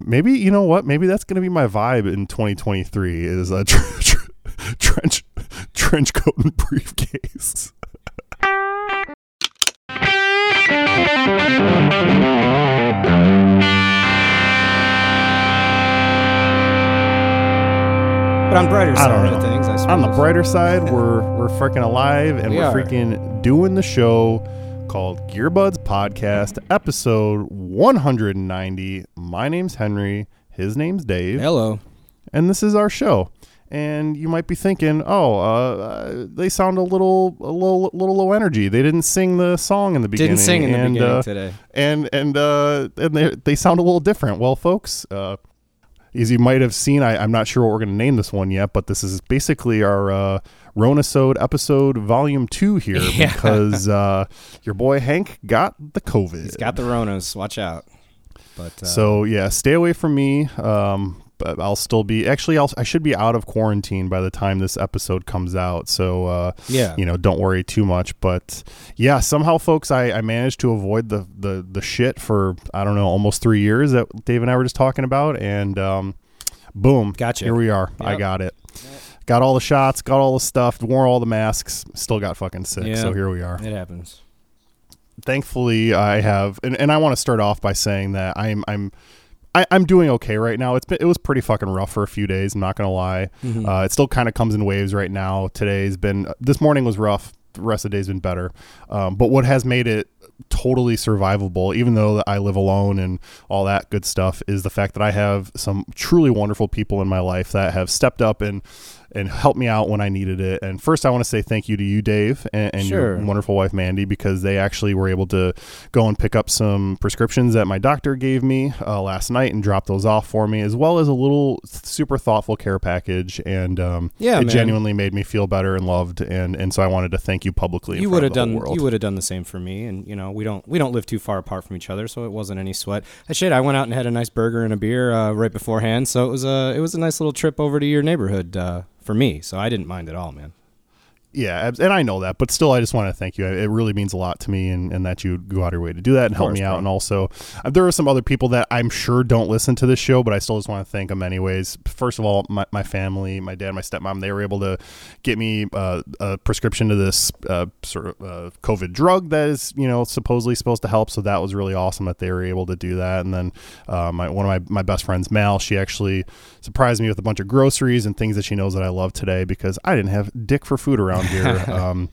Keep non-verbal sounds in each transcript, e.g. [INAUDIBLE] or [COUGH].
maybe you know what? Maybe that's going to be my vibe in 2023 is a [LAUGHS] tr- tr- trench trench coat and briefcase. But on brighter I side don't of know. things, I suppose. On the brighter side, we're we're freaking alive and We are are. freaking doing the show called Gearbuds Podcast, episode 190. My name's Henry. His name's Dave. Hello. and this is our show. And you might be thinking, "Oh, uh, uh, they sound a little, a little, little low energy. They didn't sing the song in the beginning. Didn't sing in the beginning uh, today. and and uh, and they they sound a little different. Well, folks, uh, as you might have seen, I, I'm not sure what we're going to name this one yet, but this is basically our uh, Ronisode episode volume two here [LAUGHS] Yeah. because uh, your boy Hank got the COVID. He's got the Ronas. Watch out. But uh, So yeah, stay away from me. Um, but I'll still be actually. I'll, I should be out of quarantine by the time this episode comes out. So uh, yeah, you know, don't worry too much. But yeah, somehow, folks, I, I managed to avoid the, the the shit for I don't know almost three years that Dave and I were just talking about, and um, boom, Gotcha. Here we are. I got it. Got all the shots, got all the stuff, wore all the masks, still got fucking sick. Yeah. So here we are it happens. thankfully I have and, and I want to start off by saying that I'm I'm I, I'm doing okay right now. It's been it was pretty fucking rough for a few days. I'm not gonna lie. Mhm. Uh, it still kind of comes in waves right now. Today's been this morning was rough. The rest of the day's been better. Um, but what has made it totally survivable, even though I live alone and all that good stuff, is the fact that I have some truly wonderful people in my life that have stepped up and and helped me out when I needed it. And first, I want to say thank you to you, Dave, and, and your wonderful wife, Mandy, because they actually were able to go and pick up some prescriptions that my doctor gave me uh, last night and drop those off for me, as well as a little super thoughtful care package. And um, Yeah, it man. genuinely made me feel better and loved. And and so I wanted to thank you publicly. You would have done. You would have done the same for me, and you know we don't we don't live too far apart from each other, so it wasn't any sweat. I shit. I went out and had a nice burger and a beer uh, right beforehand, so it was a it was a nice little trip over to your neighborhood uh, for me. So I didn't mind at all, man. Yeah, and I know that, but still, I just want to thank you. It really means a lot to me, and, and that you go out of your way to do that and help course, me out. bro. And also, uh, there are some other people that I'm sure don't listen to this show, but I still just want to thank them anyways. First of all, my, my family, my dad, my stepmom, they were able to get me uh, a prescription to this uh, sort of uh, COVID drug that is, you know, supposedly supposed to help. So that was really awesome that they were able to do that. And then uh, my one of my, my best friends, Mal, she actually surprised me with a bunch of groceries and things that she knows that I love today because I didn't have dick for food around here. [LAUGHS] um,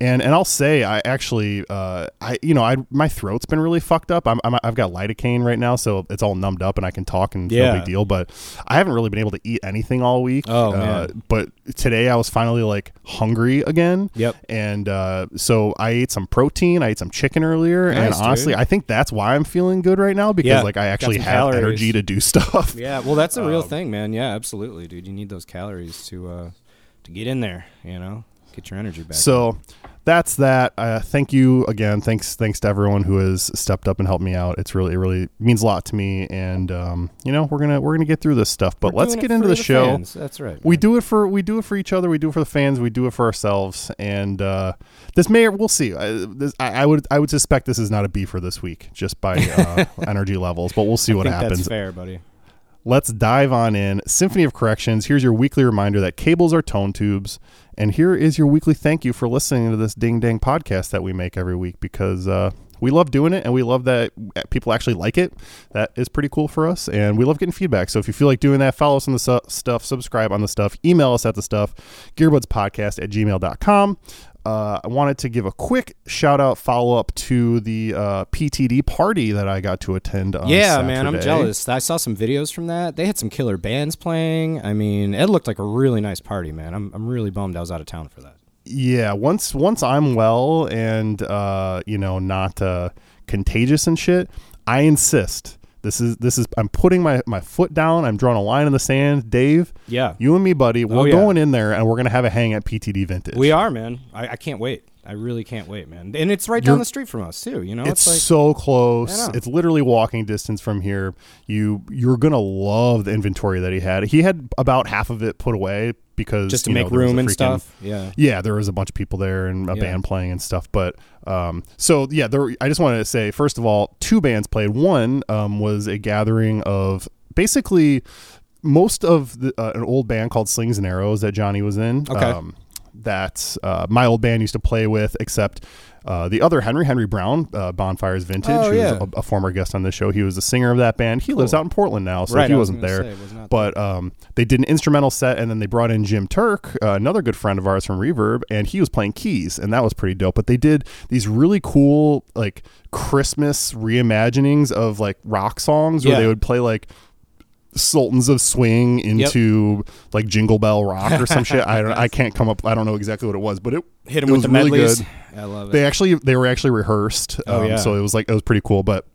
and and I'll say I actually uh, I you know I my throat's been really fucked up. I'm, I'm I've got lidocaine right now, so it's all numbed up and I can talk and Yeah. no big deal. But I haven't really been able to eat anything all week. Oh, uh. But today I was finally like hungry again. Yep. And uh, so I ate some protein. I ate some chicken earlier, and honestly, dude. I think that's why I'm feeling good right now because Yeah, like I actually have calories. energy to do [LAUGHS] stuff. Yeah, well, that's a real Um, thing, man. Yeah, absolutely, dude. You need those calories to uh, to get in there. You know, get your energy back. So that's that. Uh, thank you again. Thanks, thanks to everyone who has stepped up and helped me out. It's really, it really means a lot to me. And um, you know, we're gonna we're gonna get through this stuff. But We're let's get into for the, show. fans. That's right. We do it for we do it for each other. We do it for the fans. We do it for ourselves. And uh, this may we'll see. I, this, I, I would I would suspect this is not a B for this week, just by uh, [LAUGHS] energy levels. But we'll see I what happens. That's fair, buddy. Let's dive on in. Symphony of Corrections. Here's your weekly reminder that cables are tone tubes. And here is your weekly thank you for listening to this ding dang podcast that we make every week because uh, we love doing it and we love that people actually like it. That is pretty cool for us. And we love getting feedback. So if you feel like doing that, follow us on the su- stuff, subscribe on the stuff, email us at the stuff, gearbudspodcast at gmail.com. Uh, I wanted to give a quick shout out follow up to the uh, PTD party that I got to attend on yeah, man, I'm jealous. I saw some videos from that. They had some killer bands playing. I mean, it looked like a really nice party, man. I'm I'm really bummed I was out of town for that. yeah once once i'm well and uh you know not uh contagious and shit i insist this is this is i'm putting my my foot down i'm drawing a line in the sand dave Yeah, you and me buddy oh, we're Oh, yeah. going in there and we're gonna have a hang at ptd vintage we are, man. I, I can't wait. I really can't wait, man. And it's right down You're- the street from us too. You know, it's, it's, like so close. It's literally walking distance from here. You you're gonna love the inventory that he had. He had about half of it put away because just to you know, make room a and freaking- stuff. Yeah. yeah, there was a bunch of people there and a Yeah. band playing and stuff. But um, so yeah, there. I just wanted to say first of all, two bands played. One um, was a gathering of basically most of the, uh, an old band called Slings and Arrows that Johnny was in. Okay. Um, that uh, my old band used to play with, except uh, the other Henry Henry Brown, uh, Bonfires Vintage, Oh, who yeah. was a, a former guest on the show. He was the singer of that band. He lives out in Portland now, so Right, he was wasn't gonna there. was but um, they did an instrumental set, and then they brought in Jim Turk, uh, another good friend of ours from Reverb, and he was playing keys, and that was pretty dope. But they did these really cool like Christmas reimaginings of like rock songs where Yeah. they would play like Sultans of Swing into like Jingle Bell Rock or some shit. I don't. I [LAUGHS] can't come up. I don't know exactly what it was, but it Hit it him with was the really medleys. good. I love it. They actually they were actually rehearsed. Oh, um, yeah. So it was like it was pretty cool, but.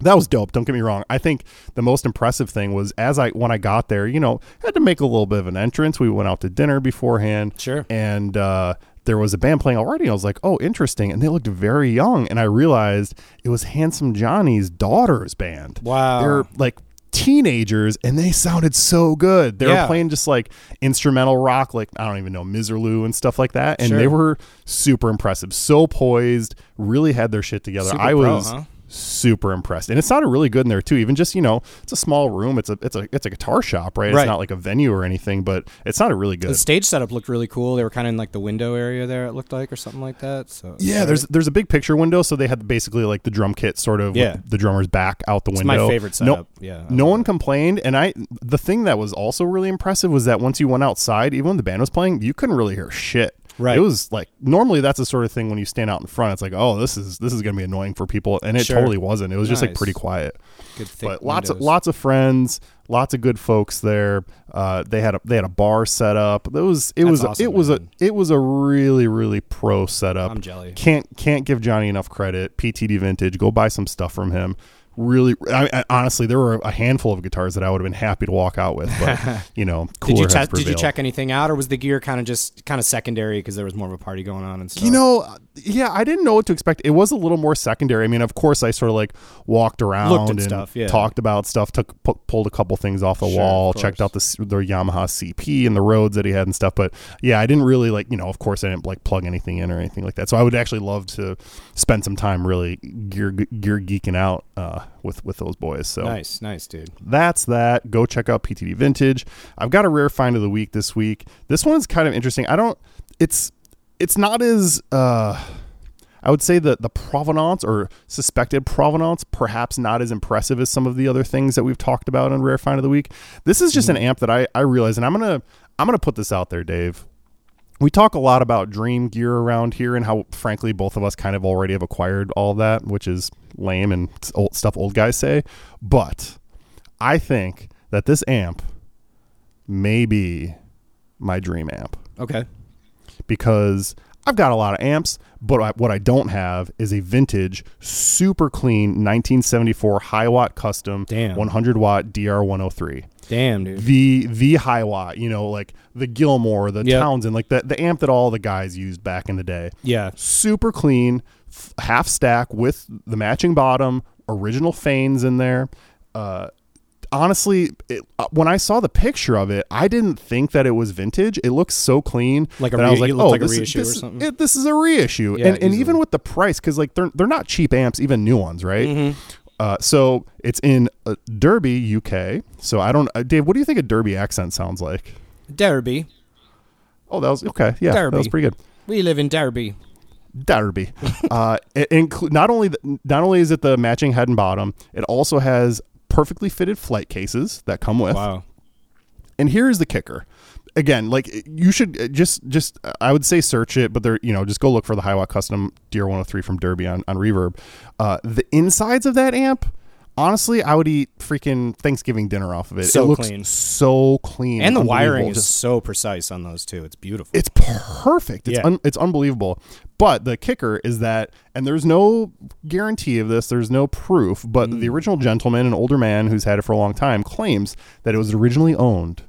That was dope. Don't get me wrong. I think the most impressive thing was as I when I got there, you know, had to make a little bit of an entrance. We went out to dinner beforehand, Sure. and uh, there was a band playing already. I was like, oh, interesting. And they looked very young, and I realized it was Handsome Johnny's daughter's band. Wow. they're like teenagers, and they sounded so good. They Yeah. were playing just like instrumental rock, like I don't even know Misirlou and stuff like that, and Sure. they were super impressive, so poised, really had their shit together. Super I pro, was huh? Super impressed, and it sounded really good in there too. Even just you know, it's a small room, it's a it's a it's a guitar shop, right? Right. It's not like a venue or anything, but it sounded really good. The stage setup looked really cool. They were kind of in like the window area there. It looked like or something like that. So Yeah, there's there's a big picture window, so they had basically like the drum kit sort of Yeah. with the drummer's back out the it's window. my favorite No, setup. yeah. No one it. complained, and I the thing that was also really impressive was that once you went outside, even when the band was playing, you couldn't really hear shit. Right. It was like normally that's the sort of thing when you stand out in front, it's like, oh, this is this is gonna be annoying for people, and it Sure. totally wasn't. It was just like pretty quiet. Good thick But lots of lots of friends, lots of good folks there. Uh, they had a they had a bar set up. It was it That's was awesome, it was a it was a really really pro setup. I'm jelly. Can't can't give Johnny enough credit. PTD Vintage, go buy some stuff from him. Really, I, I, honestly, there were a handful of guitars that I would have been happy to walk out with, but [LAUGHS] you know, Did you check? Did you check anything out, or was the gear kind of just kind of secondary because there was more of a party going on and stuff? You know, yeah, I didn't know what to expect. It was a little more secondary. I mean, of course, I sort of like walked around Looked and stuff, yeah. talked about stuff, took pu- pulled a couple things off the Sure, wall, of checked out the s- the Yamaha CP and the Rhodes that he had and stuff. But yeah, I didn't really like, you know, of course, I didn't like plug anything in or anything like that. So I would actually love to spend some time really gear gear geeking out uh, with with those boys. So nice, nice, dude. that's that. Go check out PTD Vintage. I've got a rare find of the week this week. This one's kind of interesting. I don't. It's it's not as. Uh, I would say that the provenance or suspected provenance perhaps not as impressive as some of the other things that we've talked about on rare find of the week. This is just an amp that I I realize, and I'm gonna I'm gonna put this out there, Dave. We talk a lot about dream gear around here, and how frankly both of us kind of already have acquired all that, which is lame and old stuff old guys say. But I think that this amp may be my dream amp Okay. Because I've got a lot of amps, but I, what I don't have is a vintage, super clean 1974 Hiwatt Custom Damn. 100 watt DR103. Damn, dude. The the high watt, you know, like the Gilmour, the Yep. Townshend, like the the amp that all the guys used back in the day Yeah. super clean, f- half stack with the matching bottom, original Fanes in there. Uh, honestly, it, uh, when I saw the picture of it, I didn't think that it was vintage. It looks so clean Like a that I was like, it "Oh, like a this is- reissue or this, something? It, this is a reissue." Yeah, and, and even with the price, because like they're they're not cheap amps, even new ones, right? Mm-hmm. Uh, so it's in uh, Derby, UK. So I don't, uh, Dave. What do you think a Derby accent sounds like? Derby. Oh, that was okay. Yeah, Derby. that was pretty good. We live in Derby. Derby. [LAUGHS] uh, it inclu- not only the, not only is it the matching head and bottom, it also has perfectly fitted flight cases that come with. Wow. And here's the kicker. Again, like you should uh, just just I would say search it, but there you know just go look for the Hiwatt Custom DR103 from Derby on on Reverb. Uh, the insides of that amp, honestly, I would eat freaking Thanksgiving dinner off of it. So it looks clean. so clean, And the wiring is Just- so precise on those two. It's beautiful. it's perfect. It's Yeah. un, it's unbelievable. But the kicker is that, and there's no guarantee of this. There's no proof. But Mm. the original gentleman, an older man who's had it for a long time, claims that it was originally owned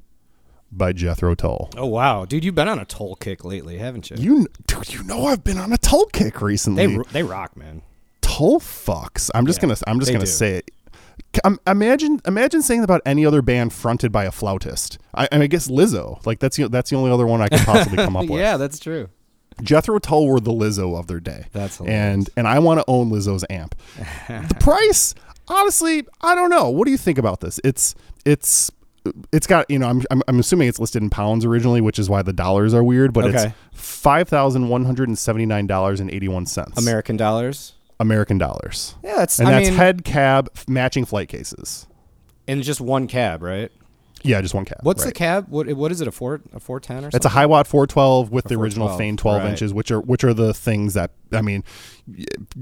by Jethro Tull. oh wow, dude, you've been on a Tull kick lately, haven't you? You, dude, you know I've been on a Tull kick recently. they they rock, man. Tull fucks. I'm just Yeah, gonna. I'm just gonna do. say it. Um, imagine, imagine saying about any other band fronted by a flautist. I, I guess Lizzo. Like that's the that's the only other one I could possibly come up [LAUGHS] with. yeah, that's true. Jethro Tull were the Lizzo of their day. That's hilarious. and and I want to own Lizzo's amp. the [LAUGHS] price, honestly, I don't know. What do you think about this? It's it's it's got you know I'm, I'm I'm assuming it's listed in pounds originally, which is why the dollars are weird. But Okay. it's five thousand one hundred and seventy nine dollars and eighty one cents American dollars. American dollars, Yeah, that's. and I that's mean, head cab f- matching flight cases. in just one cab, right? Yeah, just one cab. What's the cab? What what is it? A four a four ten or something? It's a high watt 412 with A the original 412, Fane 12 right. inches, which are which are the things that I mean,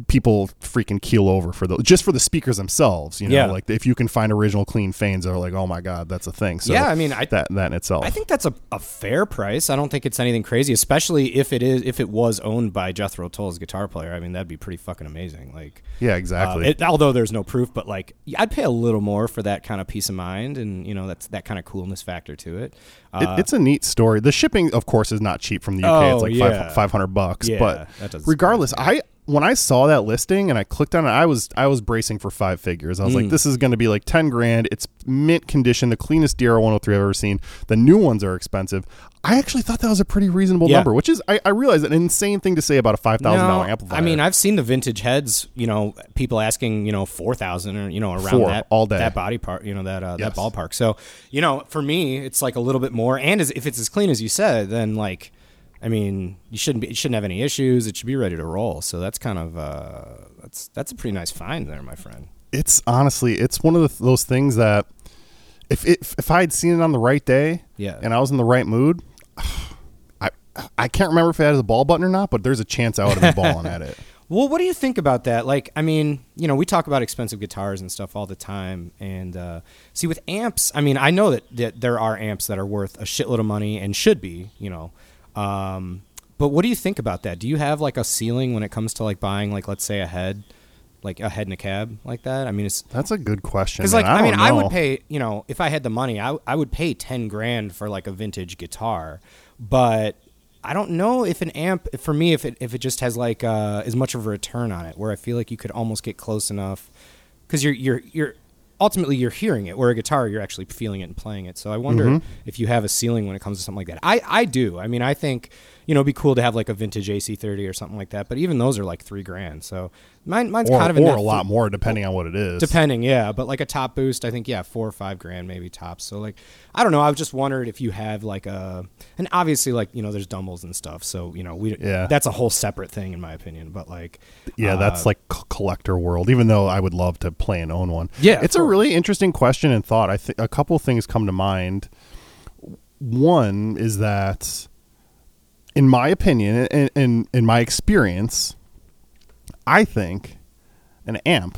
people freaking keel over for those just for the speakers themselves. You know, Yeah. like if you can find original clean Fanes, they're like, oh my god, that's a thing. So yeah, I mean, I that that in itself. I think that's a, a fair price. I don't think it's anything crazy, especially if it is if it was owned by Jethro Tull's guitar player. I mean, that'd be pretty fucking amazing. Like, yeah, uh, exactly. it, although there's no proof, but like, I'd pay a little more for that kind of peace of mind, and you know, that's that kind of coolness factor to it. It- Uh, it's a neat story. The shipping, of course, is not cheap from the UK. Oh, it's like yeah. five five hundred bucks. Yeah, but regardless, I when I saw that listing and I clicked on it, I was I was bracing for five figures. I was Hmm. like, this is going to be like ten grand. It's mint condition, the cleanest DR one hundred three I've ever seen. The new ones are expensive. I actually thought that was a pretty reasonable Yeah. number, which is I, I realize an insane thing to say about a five thousand dollar No, amplifier. I mean, I've seen the vintage heads. You know, people asking, you know, four thousand or you know around Four, that all day. that body part, you know that uh, Yes. that ballpark. So you know, for me, it's like a little bit more. And as, if it's as clean as you said, then like, I mean, you shouldn't be, you shouldn't have any issues. It should be ready to roll. So that's kind of uh, that's that's a pretty nice find there, my friend. it's honestly it's one of the, those things that if it, if I had seen it on the right day, Yeah. and I was in the right mood, [SIGHS] I I can't remember if it has a ball button or not, but there's a chance I would have been balling at it. [LAUGHS] Well, what do you think about that? Like, I mean, you know, we talk about expensive guitars and stuff all the time, and uh, see with amps. I mean, I know that, that there are amps that are worth a shitload of money and should be, you know. Um, but what do you think about that? Do you have like a ceiling when it comes to like buying, like, let's say a head, like a head and a cab like that? I mean, it's That's a good question. because, like, I, mean, don't I would pay, you know, if I had the money, I, I would pay ten grand for like a vintage guitar, but I don't know if an amp for me if it if it just has like uh, as much of a return on it, where I feel like you could almost get close enough because you're you're you're ultimately you're hearing it. Where a guitar, you're actually feeling it and playing it. So I wonder Mm-hmm. if you have a ceiling when it comes to something like that. I I do. I mean, I think you know it'd be cool to have like a vintage AC30 or something like that. But even those are like three grand. So mine mine's or, kind of or a th- lot more depending on what it is. Depending, yeah, but like a top boost, I think yeah, four or five grand maybe tops. So like, I don't know. I was just wondered if you have like a, and obviously like you know there's dumbles and stuff. So you know we Yeah. that's a whole separate thing in my opinion. But like, Yeah, uh, that's like collector world. Even though I would love to play and own one. Yeah, it's a course. really interesting question and thought. I think a couple things come to mind. One is that, in my opinion, and in, in my experience, I think an amp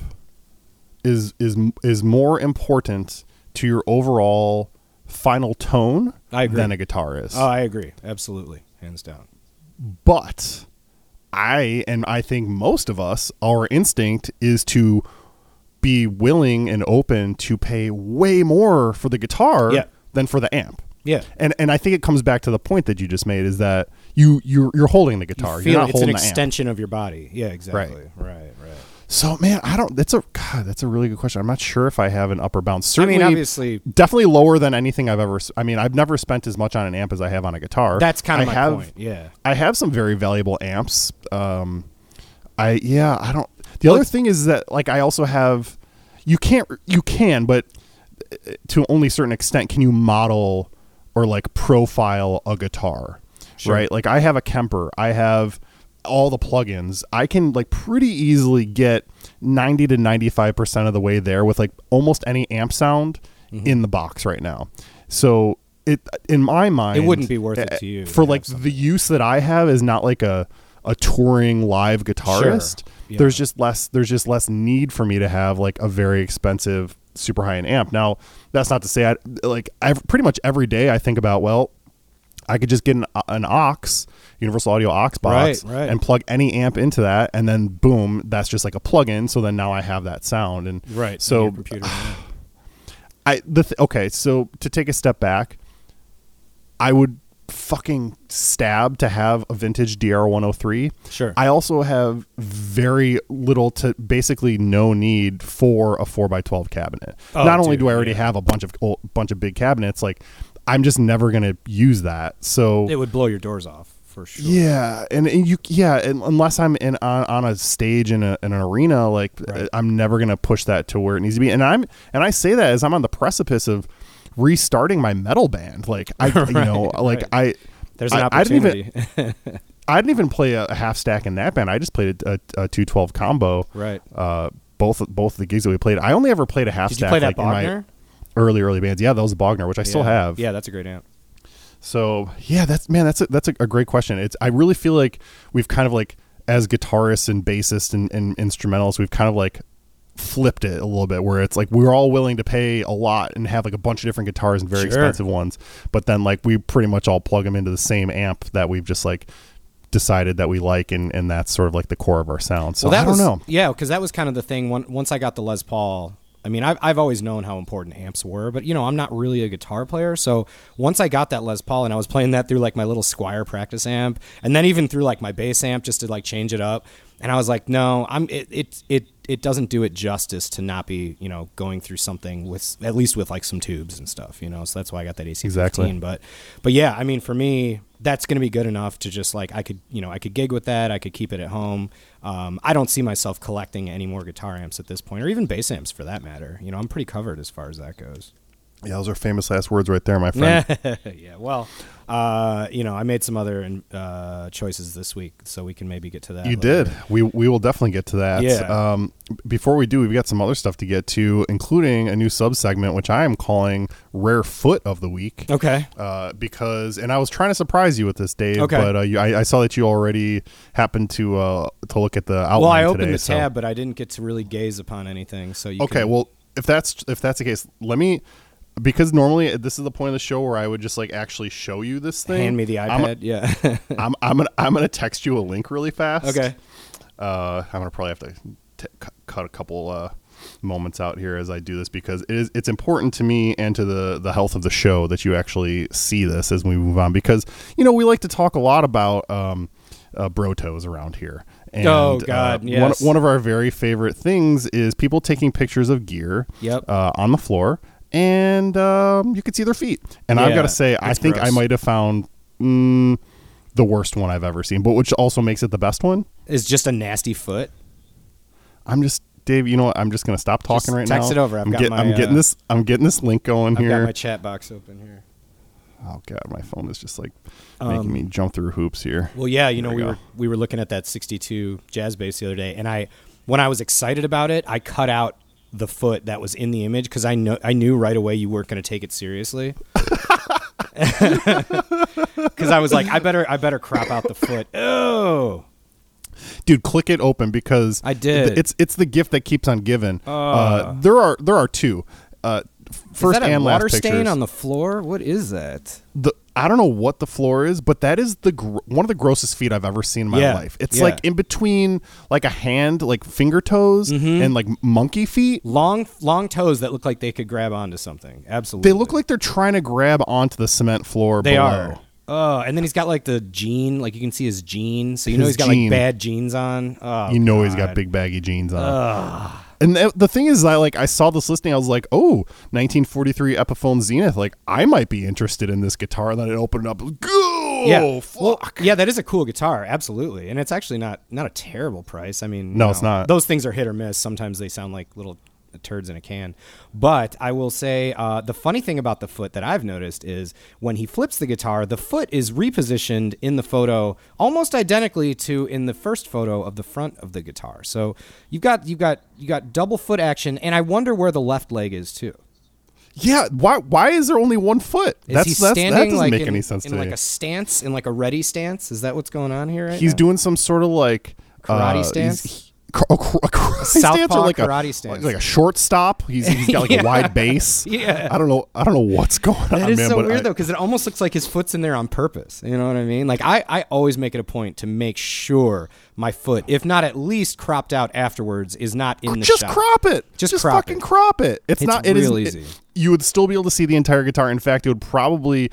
is is is more important to your overall final tone I agree. than a guitar is. oh, I agree, absolutely, hands down. but I and I think most of us, our instinct is to be willing and open to pay way more for the guitar Yeah. than for the amp. Yeah. And and I think it comes back to the point that you just made is that you you're you're holding the You guitar. feel you're not it's an holding amp. extension of your body. Yeah, exactly. Right, right. right. So man, I don't. That's a God. That's a really good question. I'm not sure if I have an upper bound. Certainly, I mean, obviously, definitely lower than anything I've ever. I mean, I've never spent as much on an amp as I have on a guitar. that's kind of I my have, point. Yeah. I have some very valuable amps. Um, I yeah, I don't. The other thing is that like I also have. You can't. You can, but uh, to only certain extent can you model or like profile a guitar, Sure. right? Like I have a Kemper. I have all the plugins. I can like pretty easily get ninety to ninety five percent of the way there with like almost any amp sound Mm-hmm. in the box right now. So. It, in my mind, it wouldn't be worth it uh, to you for have like the use that I have is not like a a touring live guitarist. Yeah. There's just less there's just less need for me to have like a very expensive super high end amp. Now, that's not to say I like I've pretty much every day I think about well, I could just get an, uh, an OX, Universal Audio OX box, Right, right. and plug any amp into that, and then boom, that's just like a plug-in. So then now I have that sound, and Right. So computer. yeah. [SIGHS] I the th- okay, so to take a step back, I would fucking stab to have a vintage DR103. Sure. I also have very little to basically no need for a 4x12 cabinet. Oh, Not only dude, do I already yeah. have a bunch of old, bunch of big cabinets, like I'm just never going to use that. So it would blow your doors off. for sure. Yeah, and, and you yeah, and unless I'm in on, on a stage in, a, in an arena, like Right. I'm never gonna push that to where it needs to be. And I'm and I say that as I'm on the precipice of restarting my metal band. Like I, [LAUGHS] you know, like right. I. There's an I- I didn't even- opportunity. [LAUGHS] I didn't even play a, a half stack in that band. I just played a, a, two twelve combo. right. Uh, both both of the gigs that we played. I only ever played a half Did you stack play that like Bogner? Early early bands. Yeah, that was Bogner, which I still Yeah. have. Yeah, that's a great amp. So yeah, that's man, that's a, that's a, a great question. It's I really feel like we've kind of like as guitarists and bassists and, and instrumentalists, we've kind of like flipped it a little bit where it's like we're all willing to pay a lot and have like a bunch of different guitars and very Sure. expensive ones, but then like we pretty much all plug them into the same amp that we've just like decided that we like and and that's sort of like the core of our sound. So well, that I don't was, know. Yeah, because that was kind of the thing. One, once I got the Les Paul, I mean, I've, I've always known how important amps were, but you know, I'm not really a guitar player. So once I got that Les Paul and I was playing that through like my little Squier practice amp, and then even through like my bass amp just to like change it up, and I was like, no, I'm it it it, it doesn't do it justice to not be you know going through something with at least with like some tubes and stuff, you know. So that's why I got that AC15. Exactly. But but yeah, I mean, for me, that's going to be good enough to just like I could you know I could gig with that. I could keep it at home. Um, I don't see myself collecting any more guitar amps at this point, or even bass amps for that matter. You know, I'm pretty covered as far as that goes. Yeah, those are famous last words right there, my friend. [LAUGHS] yeah. Well, uh, you know, I made some other uh, choices this week, so we can maybe get to that. You later. did. We we will definitely get to that. Yeah. Um, before we do, we've got some other stuff to get to, including a new sub segment, which I am calling "Rare Foot of the Week." Okay. Uh, because, and I was trying to surprise you with this, Dave. Okay. But uh, you, I, I saw that you already happened to uh, to look at the outline. Well, I opened today, the so- tab, but I didn't get to really gaze upon anything. So you Okay. can- Well, if that's if that's the case, let me. Because normally this is the point of the show where I would just like actually show you this thing. hand me the I'm- iPad. yeah. I'm I'm gonna I'm gonna text you a link really fast. okay. Uh, I'm gonna probably have to t- cut a couple uh, moments out here as I do this because it is it's important to me and to the the health of the show that you actually see this as we move on because you know we like to talk a lot about um, uh, brotos around here. And, Oh, God, uh, yes. one, one of our very favorite things is people taking pictures of gear Yep. uh, on the floor, and um, you could see their feet. And I've got to say, I think I might have found mm, the worst one I've ever seen, but which also makes it the best one. Is just a nasty foot. I'm just Dave. You know what? I'm just gonna stop talking Just right now. text it over. I've I'm, got get- my, I'm getting uh, this. I'm getting this link going here. I've got my chat box open here. oh god, my phone is just like Um, making me jump through hoops here. Well, yeah, you know, There we we go. were we were looking at that 62 jazz bass the other day, and I when I was excited about it, I cut out the foot that was in the image because I know I knew right away you weren't going to take it seriously. [LAUGHS] Because I was like, I better I better crop out the foot. Oh, Dude, click it open because I did. It's it's the gift that keeps on giving. Uh. uh, there are there are two. Uh, first is that a and water last stain pictures. on the floor? What is that? the I don't know what the floor is, but that is the gr- one of the grossest feet I've ever seen in my Yeah, life. It's yeah. like in between like a hand, like finger toes, Mm-hmm. and like monkey feet. Long long toes that look like they could grab onto something. Absolutely, They look like they're trying to grab onto the cement floor. They below. are. Oh, and then he's got like the jean, like you can see his jean, so you know he's got jean. like bad jeans on. Oh, you know he's got big baggy jeans on. And th- the thing is, I like I saw this listing. I was like, "Oh, 1943 Epiphone Zenith. Like, I might be interested in this guitar." And then it opened up. Go, Yeah, well, fuck. yeah, that is a cool guitar, absolutely, and it's actually not not a terrible price. I mean, you No, it's not. Those things are hit or miss. Sometimes they sound like little turds in a can. But I will say, uh, the funny thing about the foot that I've noticed is when he flips the guitar, the foot is repositioned in the photo almost identically to in the first photo of the front of the guitar. So you've got you've got you got double foot action, and I wonder where the left leg is too. yeah. Why? Why is there only one foot? Is that's, he that's standing that doesn't like make in, any sense in to like me. a stance, in like a ready stance? Is that what's going on here? Right he's now? doing some sort of like Karate uh, he's- stance? [LAUGHS] a, karate stance or like karate a stance. like a short stop. He's, he's got like [LAUGHS] Yeah. a wide base. [LAUGHS] Yeah. I don't know. I don't know what's going on, That is man. so weird I- though, because it almost looks like his foot's in there on purpose. You know what I mean? Like I, I always make it a point to make sure my foot, if not at least cropped out afterwards, is not in the just shot. crop it. Just Just, crop fucking it. crop it. It's, It's not. It is. real it- easy. you would still be able to see the entire guitar. In fact, it would probably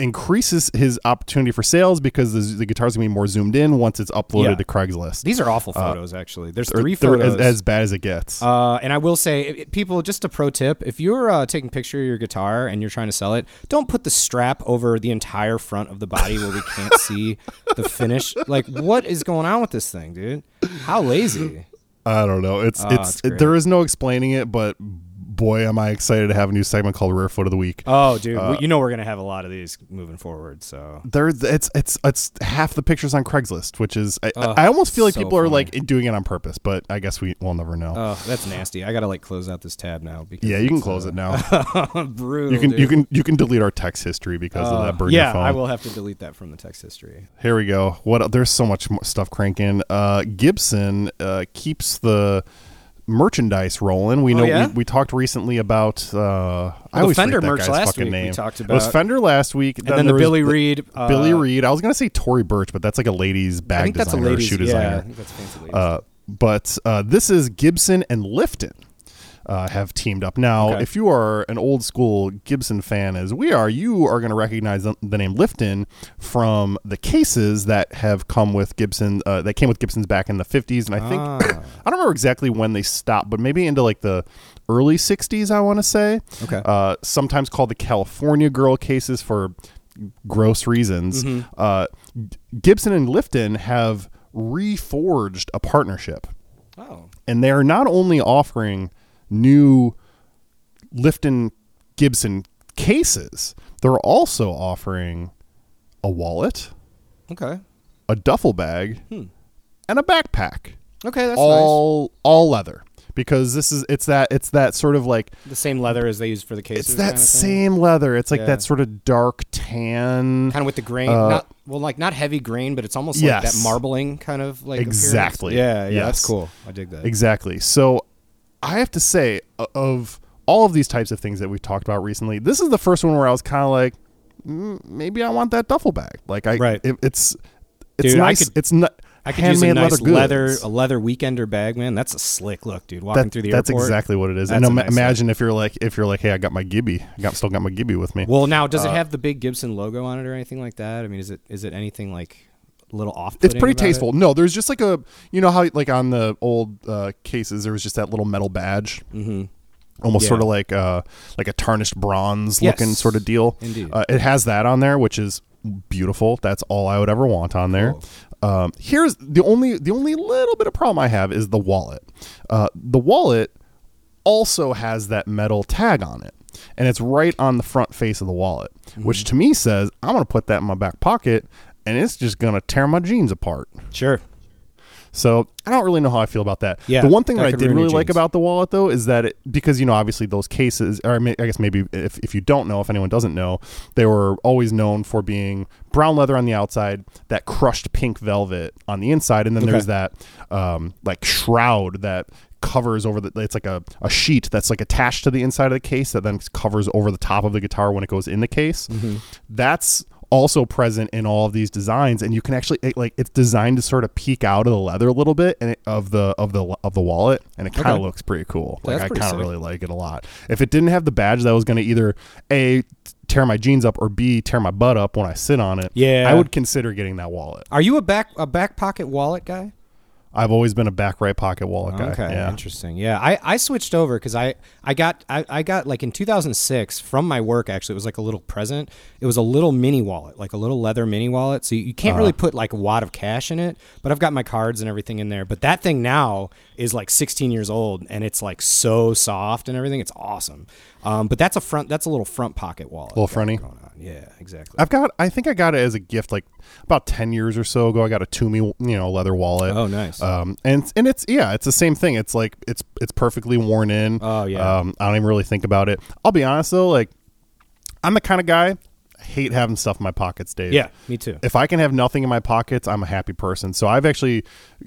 increases his opportunity for sales because the, the guitar's gonna be more zoomed in once it's uploaded Yeah. to Craigslist. These are awful photos, actually. There's They're- three they're photos. as, as bad as it gets. Uh, and I will say, i- i- people, just a pro tip: if you're uh, taking a picture of your guitar and you're trying to sell it, don't put the strap over the entire front of the body where we can't [LAUGHS] see the finish. Like, what is going on with this thing, dude? How lazy? I don't know. It's Oh, it's it's great. there is no explaining it, but boy, am I excited to have a new segment called Rare Foot of the Week. Oh, dude, Uh, you know we're gonna have a lot of these moving forward. So There, it's it's it's half the pictures on Craigslist, which is I, I almost feel like so people are funny. like doing it on purpose, but I guess we will never know. Oh, that's nasty. I gotta like close out this tab now because yeah, you can close it now. uh, [LAUGHS] brutal. you can you can you can delete our text history because of Uh, that burn yeah. I will have to delete that from the text history. Here we go. What there's so much stuff cranking. Uh, Gibson uh, keeps the merchandise rolling. We Oh, know yeah? we, we talked recently about uh, I the always Fender merch last fucking week we name. talked It was about. Fender last week, And then there the Billy Reid. Uh, Billy Reid. I was gonna say Tory Burch, but that's like a ladies bag I think that's a designer ladies. shoe Yeah, I designer. think that's fancy ladies. Uh, but uh, this is Gibson and Lifton uh, have teamed up. Now, Okay. if you are an old school Gibson fan, as we are, you are going to recognize the, name Lifton from the cases that have come with Gibson. Uh, that came with Gibsons back in the fifties, and I think Ah. [CLEARS THROAT] I don't remember exactly when they stopped, but maybe into like the early '60s. I want to say. Okay. Uh, sometimes called the California Girl cases for gross reasons. Mm-hmm. Uh, Gibson and Lifton have reforged a partnership oh, and they are not only offering new Lifton Gibson cases, they're also offering a wallet, okay, a duffel bag, Hmm. and a backpack. okay. That's all all leather because this is it's that it's that sort of like. The same leather as they use for the cases. it's that kind of same leather. It's like Yeah. that sort of dark tan. kind of with the grain. Uh, not well, like not heavy grain, but it's almost like that marbling kind of like appearance. Exactly. Yeah, yeah, that's cool. I dig that. Exactly. So I have to say, of all of these types of things that we've talked about recently, this is the first one where I was kind of like, mm, maybe I want that duffel bag. Like I, Right. it- it's it's Dude, nice. could- it's not. I could use a nice leather, leather, a leather weekender bag, man. That's a slick look, dude. Walking That- through the that's airport. That's exactly what it is. And nice imagine if you're like, if you're like, hey, I got my Gibby, I got still got my Gibby with me. Well, now does it Uh, have the big Gibson logo on it or anything like that? I mean, is it is it anything like a little off? it's pretty tasteful. No, there's just like a, you know how like on the old uh, cases there was just that little metal badge, Mm-hmm. almost Yeah. sort of like uh like a tarnished bronze Yes. looking sort of deal. Indeed. Uh, it has that on there, which is beautiful. That's all I would ever want on there. Um, here's the only the only little bit of problem I have is the wallet. Uh, the wallet also has that metal tag on it, and it's right on the front face of the wallet, Mm-hmm. which to me says I'm gonna put that in my back pocket, and it's just gonna tear my jeans apart. Sure. So I don't really know how I feel about that. Yeah, the one thing that that, I did really like about the wallet though is that it, because you know obviously those cases, or I, mean, I guess maybe if if you don't know, if anyone doesn't know, they were always known for being brown leather on the outside, that crushed pink velvet on the inside, and then Okay. there's that um, like shroud that covers over the it's like a, a sheet that's like attached to the inside of the case that then covers over the top of the guitar when it goes in the case Mm-hmm. that's also present in all of these designs and you can actually it, like it's designed to sort of peek out of the leather a little bit and it, of the of the of the wallet and it kind of Okay. looks pretty cool like i kind of really like it a lot if it didn't have the badge that was going to either a tear my jeans up or b tear my butt up when i sit on it Yeah. i would consider getting that wallet Are you a back a back pocket wallet guy? I've always been a back right pocket wallet guy Okay, yeah interesting. Yeah, I, I switched over because I I got I, I got like in 2006 from my work. Actually, it was like a little present. It was a little mini wallet, like a little leather mini wallet. So you, you can't Uh-huh. really put like a wad of cash in it, but I've got my cards and everything in there. But that thing now is like 16 years old and it's like so soft and everything. It's awesome. Um, but that's a front. That's a little front pocket wallet. A Little fronty? Yeah, exactly. I've got. I think I got it as a gift like about ten years or so ago. I got a Tumi, you know, leather wallet. Oh, nice. Um, and and it's yeah, it's the same thing. It's like it's it's perfectly worn in. Oh, yeah. Um, I don't even really think about it. I'll be honest though, like I'm the kind of guy hate having stuff in my pockets, Dave. yeah, me too. If I can have nothing in my pockets, I'm a happy person. So I've actually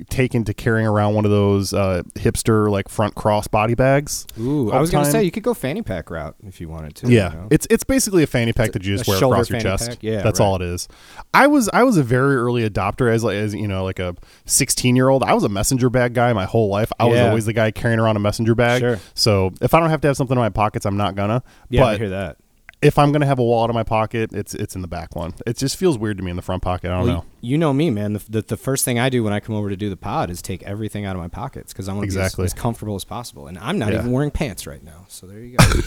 taken to carrying around one of those uh, hipster like front cross body bags. Ooh, I was gonna say you could go fanny pack route if you wanted to. Yeah, you know? it's it's basically a fanny pack that you just wear across your chest. pack? Yeah, that's right. all it is. I was I was a very early adopter as as you know like a 16 year old. I was a messenger bag guy my whole life. I was always the guy carrying around a messenger bag. Sure. So if I don't have to have something in my pockets, I'm not gonna. yeah, I hear that. If I'm gonna have a wallet in my pocket, it's it's in the back one. It just feels weird to me in the front pocket. I don't Well, know. You know me, man. The, the, the first thing I do when I come over to do the pod is take everything out of my pockets because I want to Exactly. be as, as comfortable as possible. And I'm not Yeah. even wearing pants right now. So there you go. [LAUGHS]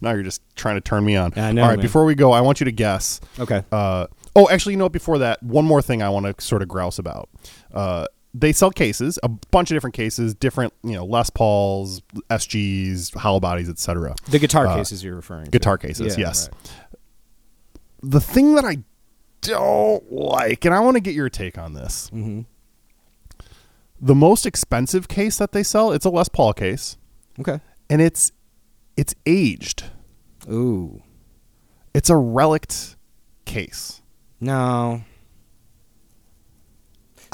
Now you're just trying to turn me on. I know, All right, man. before we go, I want you to guess. okay. Uh, oh, actually, you know what? Before that, one more thing I want to sort of grouse about. Uh, they sell cases, a bunch of different cases, different, you know, Les Pauls, SGs, hollow bodies, etc. The guitar uh, cases you're referring to. Guitar cases, Yeah, yes. right. The thing that I don't like, and I want to get your take on this. Mm-hmm. The most expensive case that they sell, it's a Les Paul case, Okay. and it's it's aged. Ooh. It's a relict case. No.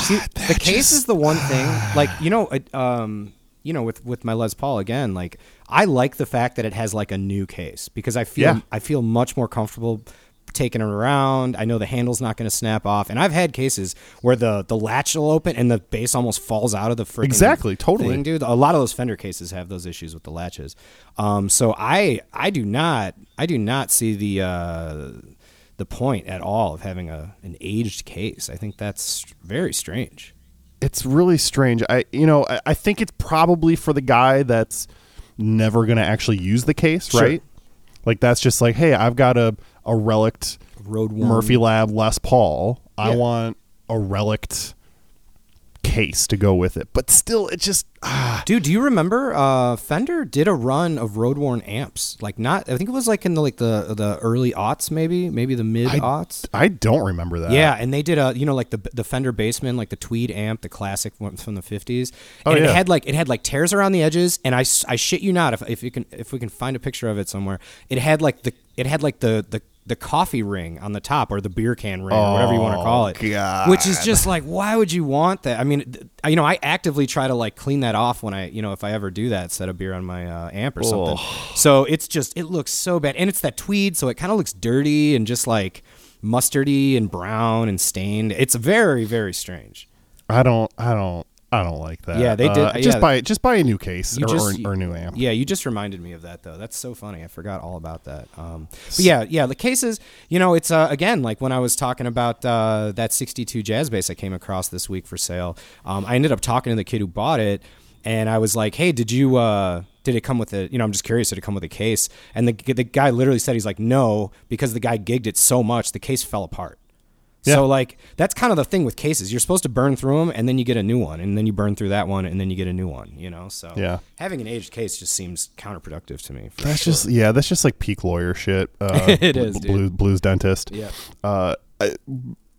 See, the case just- is the one thing. Like you know, um, you know, with with my Les Paul again, like I like the fact that it has like a new case because I feel Yeah. I feel much more comfortable taking it around. I know the handle's not going to snap off, and I've had cases where the the latch will open and the base almost falls out of the freaking Exactly, totally. thing, dude. A lot of those Fender cases have those issues with the latches. Um, so I I do not I do not see the uh, the point at all of having a an aged case. I think that's very strange. it's really strange. I you know I, I think it's probably for the guy that's never going to actually use the case, Sure. right? Like that's just like, hey, I've got a a relict Road. Murphy Lab Les Paul. I want a relict case to go with it. But still, it just ah, Dude, do you remember uh, Fender did a run of road worn amps? Like not, I think it was like in the like the the early aughts, maybe maybe the mid aughts. I don't remember that. Yeah, and they did a you know like the the Fender Bassman, like the Tweed amp, the classic one from the fifties. Oh, And it had like it had like tears around the edges, and I, I shit you not, if if you can if we can find a picture of it somewhere, it had like the it had like the the the coffee ring on the top or the beer can ring or whatever you want to call it. Oh, God. Which is just like why would you want that? I mean, you know, I actively try to like clean that off when I you know if I ever do that, set a beer on my uh, amp or something. So it's just it looks so bad, and it's that tweed, so it kind of looks dirty and just like mustardy and brown and stained. It's very very strange. I don't. I don't. I don't like that. Yeah, they did- Uh, yeah. just buy just buy a new case or, just- or, or a new amp. Yeah, you just reminded me of that though. That's so funny. I forgot all about that. Um, but yeah, yeah, the cases. You know, it's uh, again like when I was talking about uh, that '62 jazz bass I came across this week for sale. Um, I ended up talking to the kid who bought it, and I was like, "Hey, did you?" Uh, did it come with a? You know, I'm just curious. Did it come with a case? And the the guy literally said he's like, no, because the guy gigged it so much, the case fell apart. Yeah. So like that's kind of the thing with cases. You're supposed to burn through them, and then you get a new one, and then you burn through that one, and then you get a new one. You know, so Yeah. having an aged case just seems counterproductive to me. That's sure. just yeah. That's just like peak lawyer shit. [LAUGHS] Uh, It is, blues, blues dentist. yeah. Uh, I-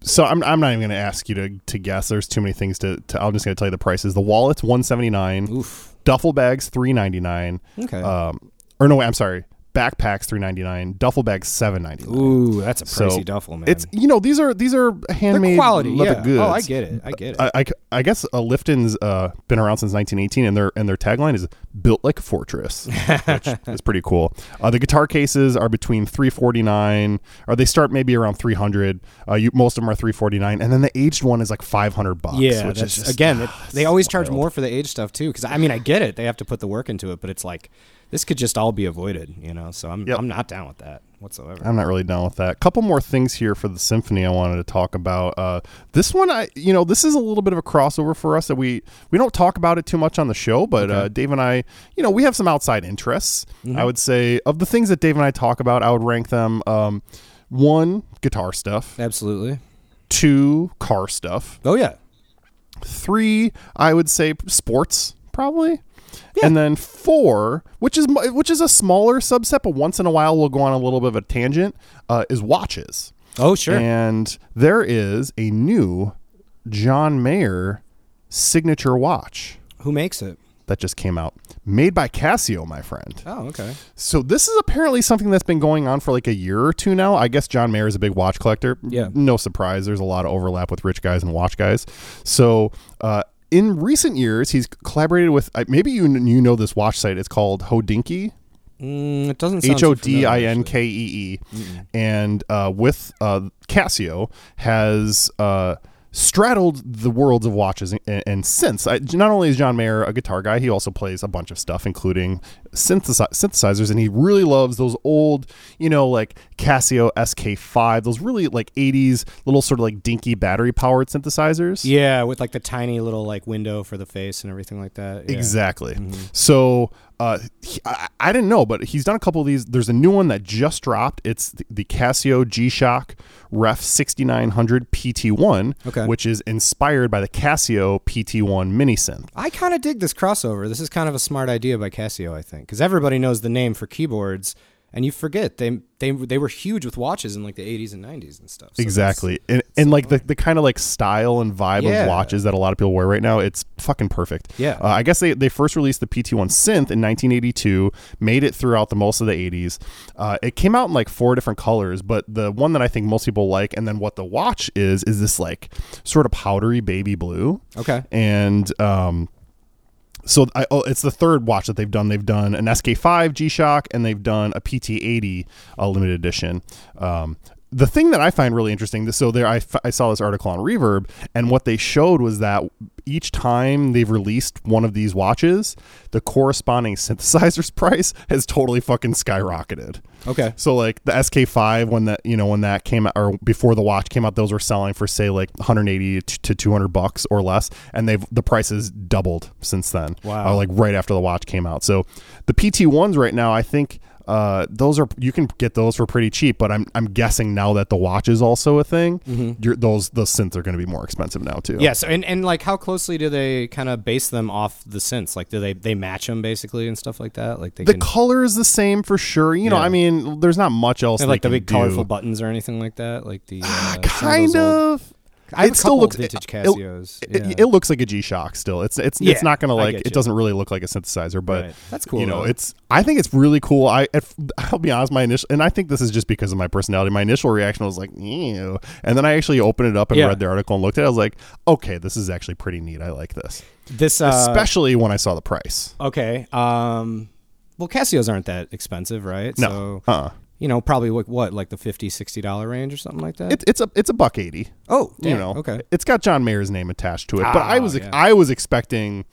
so I'm, I'm not even going to ask you to, to guess. There's too many things to. to I'm just going to tell you the prices. The wallet's 179. Oof. Duffel bags 399. Okay. Um, or no, I'm sorry. Backpacks 399. Duffel bags 799. Ooh, that's a So, pricey duffel, man. It's you know these are these are They're handmade quality. leather Yeah. goods. Oh, I get it. I get it. I, I, I guess uh, Lifton's uh, been around since 1918, and their and their tagline is "built like a fortress," which [LAUGHS] is pretty cool. Uh, the guitar cases are between 349, or they start maybe around 300. Uh, you, most of them are 349, and then the aged one is like 500 bucks. yeah, which is just, again, it, they always charge more for the aged stuff too. Because I mean, I get it; they have to put the work into it, but it's like this could just all be avoided, you know. So I'm Yep. I'm not down with that whatsoever. I'm not really down with that. Couple more things here for the symphony I wanted to talk about. Uh, this one, I you know, this is a little bit of a crossover for us that we we don't talk about it too much on the show, but uh, Dave and I, you know, we have some outside interests. I would say of the things that Dave and I talk about, I would rank them um, one guitar stuff, Absolutely. two car stuff, Oh yeah. three I would say sports probably. And then four, which is which is a smaller subset, but once in a while we'll go on a little bit of a tangent, uh, is watches. Oh sure. And there is a new John Mayer signature watch Who makes it? that just came out, made by Casio, my friend. Oh okay. So this is apparently something that's been going on for like a year or two now. I guess John Mayer is a big watch collector. Yeah. No surprise. There's a lot of overlap with rich guys and watch guys. So uh, in recent years, he's collaborated with maybe you you know this watch site. It's called Hodinkee. Mm, it doesn't sound H O D I N K E E, and uh, with uh, Casio has uh, straddled the worlds of watches and, and synths. I, not only is John Mayer a guitar guy, he also plays a bunch of stuff, including synthesi- synthesizers, and he really loves those old, you know, like Casio SK5, those really like 80s little sort of like dinky battery powered synthesizers. Yeah, with like the tiny little like window for the face and everything like that. Yeah. Exactly. Mm-hmm. So uh, he- I, I didn't know, but he's done a couple of these. There's a new one that just dropped. It's the, the Casio G-Shock Ref 6900 PT1, Okay. which is inspired by the Casio PT1 mini synth. I kind of dig this crossover. This is kind of a smart idea by Casio, I think, because everybody knows the name for keyboards, and you forget they they they were huge with watches in like the 80s and 90s and stuff. So that's- exactly. And, and like the, the kind of like style and vibe Yeah. of watches that a lot of people wear right now, it's fucking perfect. Yeah. Uh, I guess they, they first released the PT1 synth in 1982, made it throughout the most of the 80s. Uh, it came out in like four different colors, but the one that I think most people like, and then what the watch is, is this like sort of powdery baby blue. Okay. And um, so I, oh, it's the third watch that they've done. They've done an SK5 G Shock and they've done a PT80 uh, limited edition. Um, the thing that I find really interesting, so there I, f- I saw this article on Reverb, and what they showed was that each time they've released one of these watches, the corresponding [LAUGHS] synthesizer's price has totally fucking skyrocketed. Okay. So like the SK5 when that you know when that came out or before the watch came out, those were selling for say like 180 to 200 bucks or less, and they've the prices doubled since then. Wow. Uh, like right after the watch came out. So the PT ones right now, I think uh, those are you can get those for pretty cheap, but I'm I'm guessing now that the watch is also a thing, you're, those the synths are going to be more expensive now too. Yes, yeah, so, and, and like how closely do they kind of base them off the synths? Like, do they they match them basically and stuff like that? Like they The can color is the same for sure. You know, Yeah. I mean, there's not much else like the big do. colorful buttons or anything like that. Like the uh, kind of. I it still looks vintage Casios. It, yeah. it looks like a G Shock still. It's it's Yeah, it's not gonna like it doesn't really look like a synthesizer, but Right. That's cool, You know, though. it's I think it's really cool. I if, I'll be honest, my initial and I think this is just because of my personality. My initial reaction was like, ew, and then I actually opened it up and Yeah. read the article and looked at it. I was like, okay, this is actually pretty neat. I like this, this uh, especially when I saw the price. okay. Um, well, Casios aren't that expensive, right? No, So uh, you know, probably what, what like the 50 60 dollar range or something like that. it, it's a it's a buck eighty. oh, you know, okay. it's got John Mayer's name attached to it. but I Ah, was yeah. I was expecting,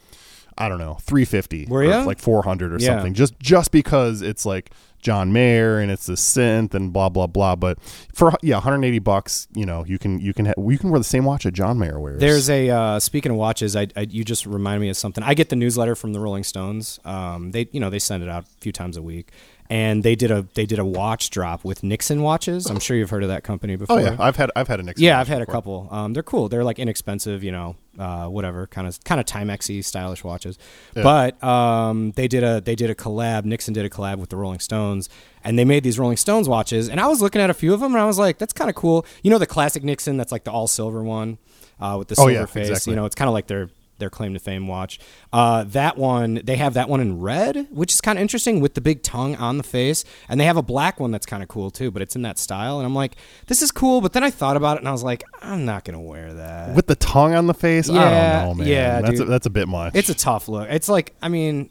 I don't know, three fifty, Were or like four hundred or Yeah. something, just just because it's like John Mayer and it's a synth and blah blah blah. But for yeah, one hundred eighty bucks, you know, you can you can ha- you can wear the same watch that John Mayer wears. There's a uh, speaking of watches, I, I you just remind me of something. I get the newsletter from the Rolling Stones. Um, they you know they send it out a few times a week, and they did a they did a watch drop with Nixon watches. I'm sure you've heard of that company before. oh before. yeah, I've had I've had an Nixon Yeah, I've had a couple. Um, they're cool. They're like inexpensive, you know, uh, whatever kind of kind of Timexy stylish watches. Yeah. But um, they did a they did a collab. Nixon did a collab with the Rolling Stones, and they made these Rolling Stones watches. And I was looking at a few of them, and I was like, that's kind of cool. You know, the classic Nixon, that's like the all silver one uh, with the Oh, silver yeah, face. exactly. You know, it's kind of like their their claim to fame watch. Uh, that one, they have that one in red, which is kind of interesting with the big tongue on the face, and they have a black one that's kind of cool too, but it's in that style. And I'm like, this is cool. But then I thought about it, and I was like, I'm not gonna wear that. with the tongue on the face. I Yeah, don't know, man. yeah, that's a, that's a bit much. It's a tough look. It's like, I mean,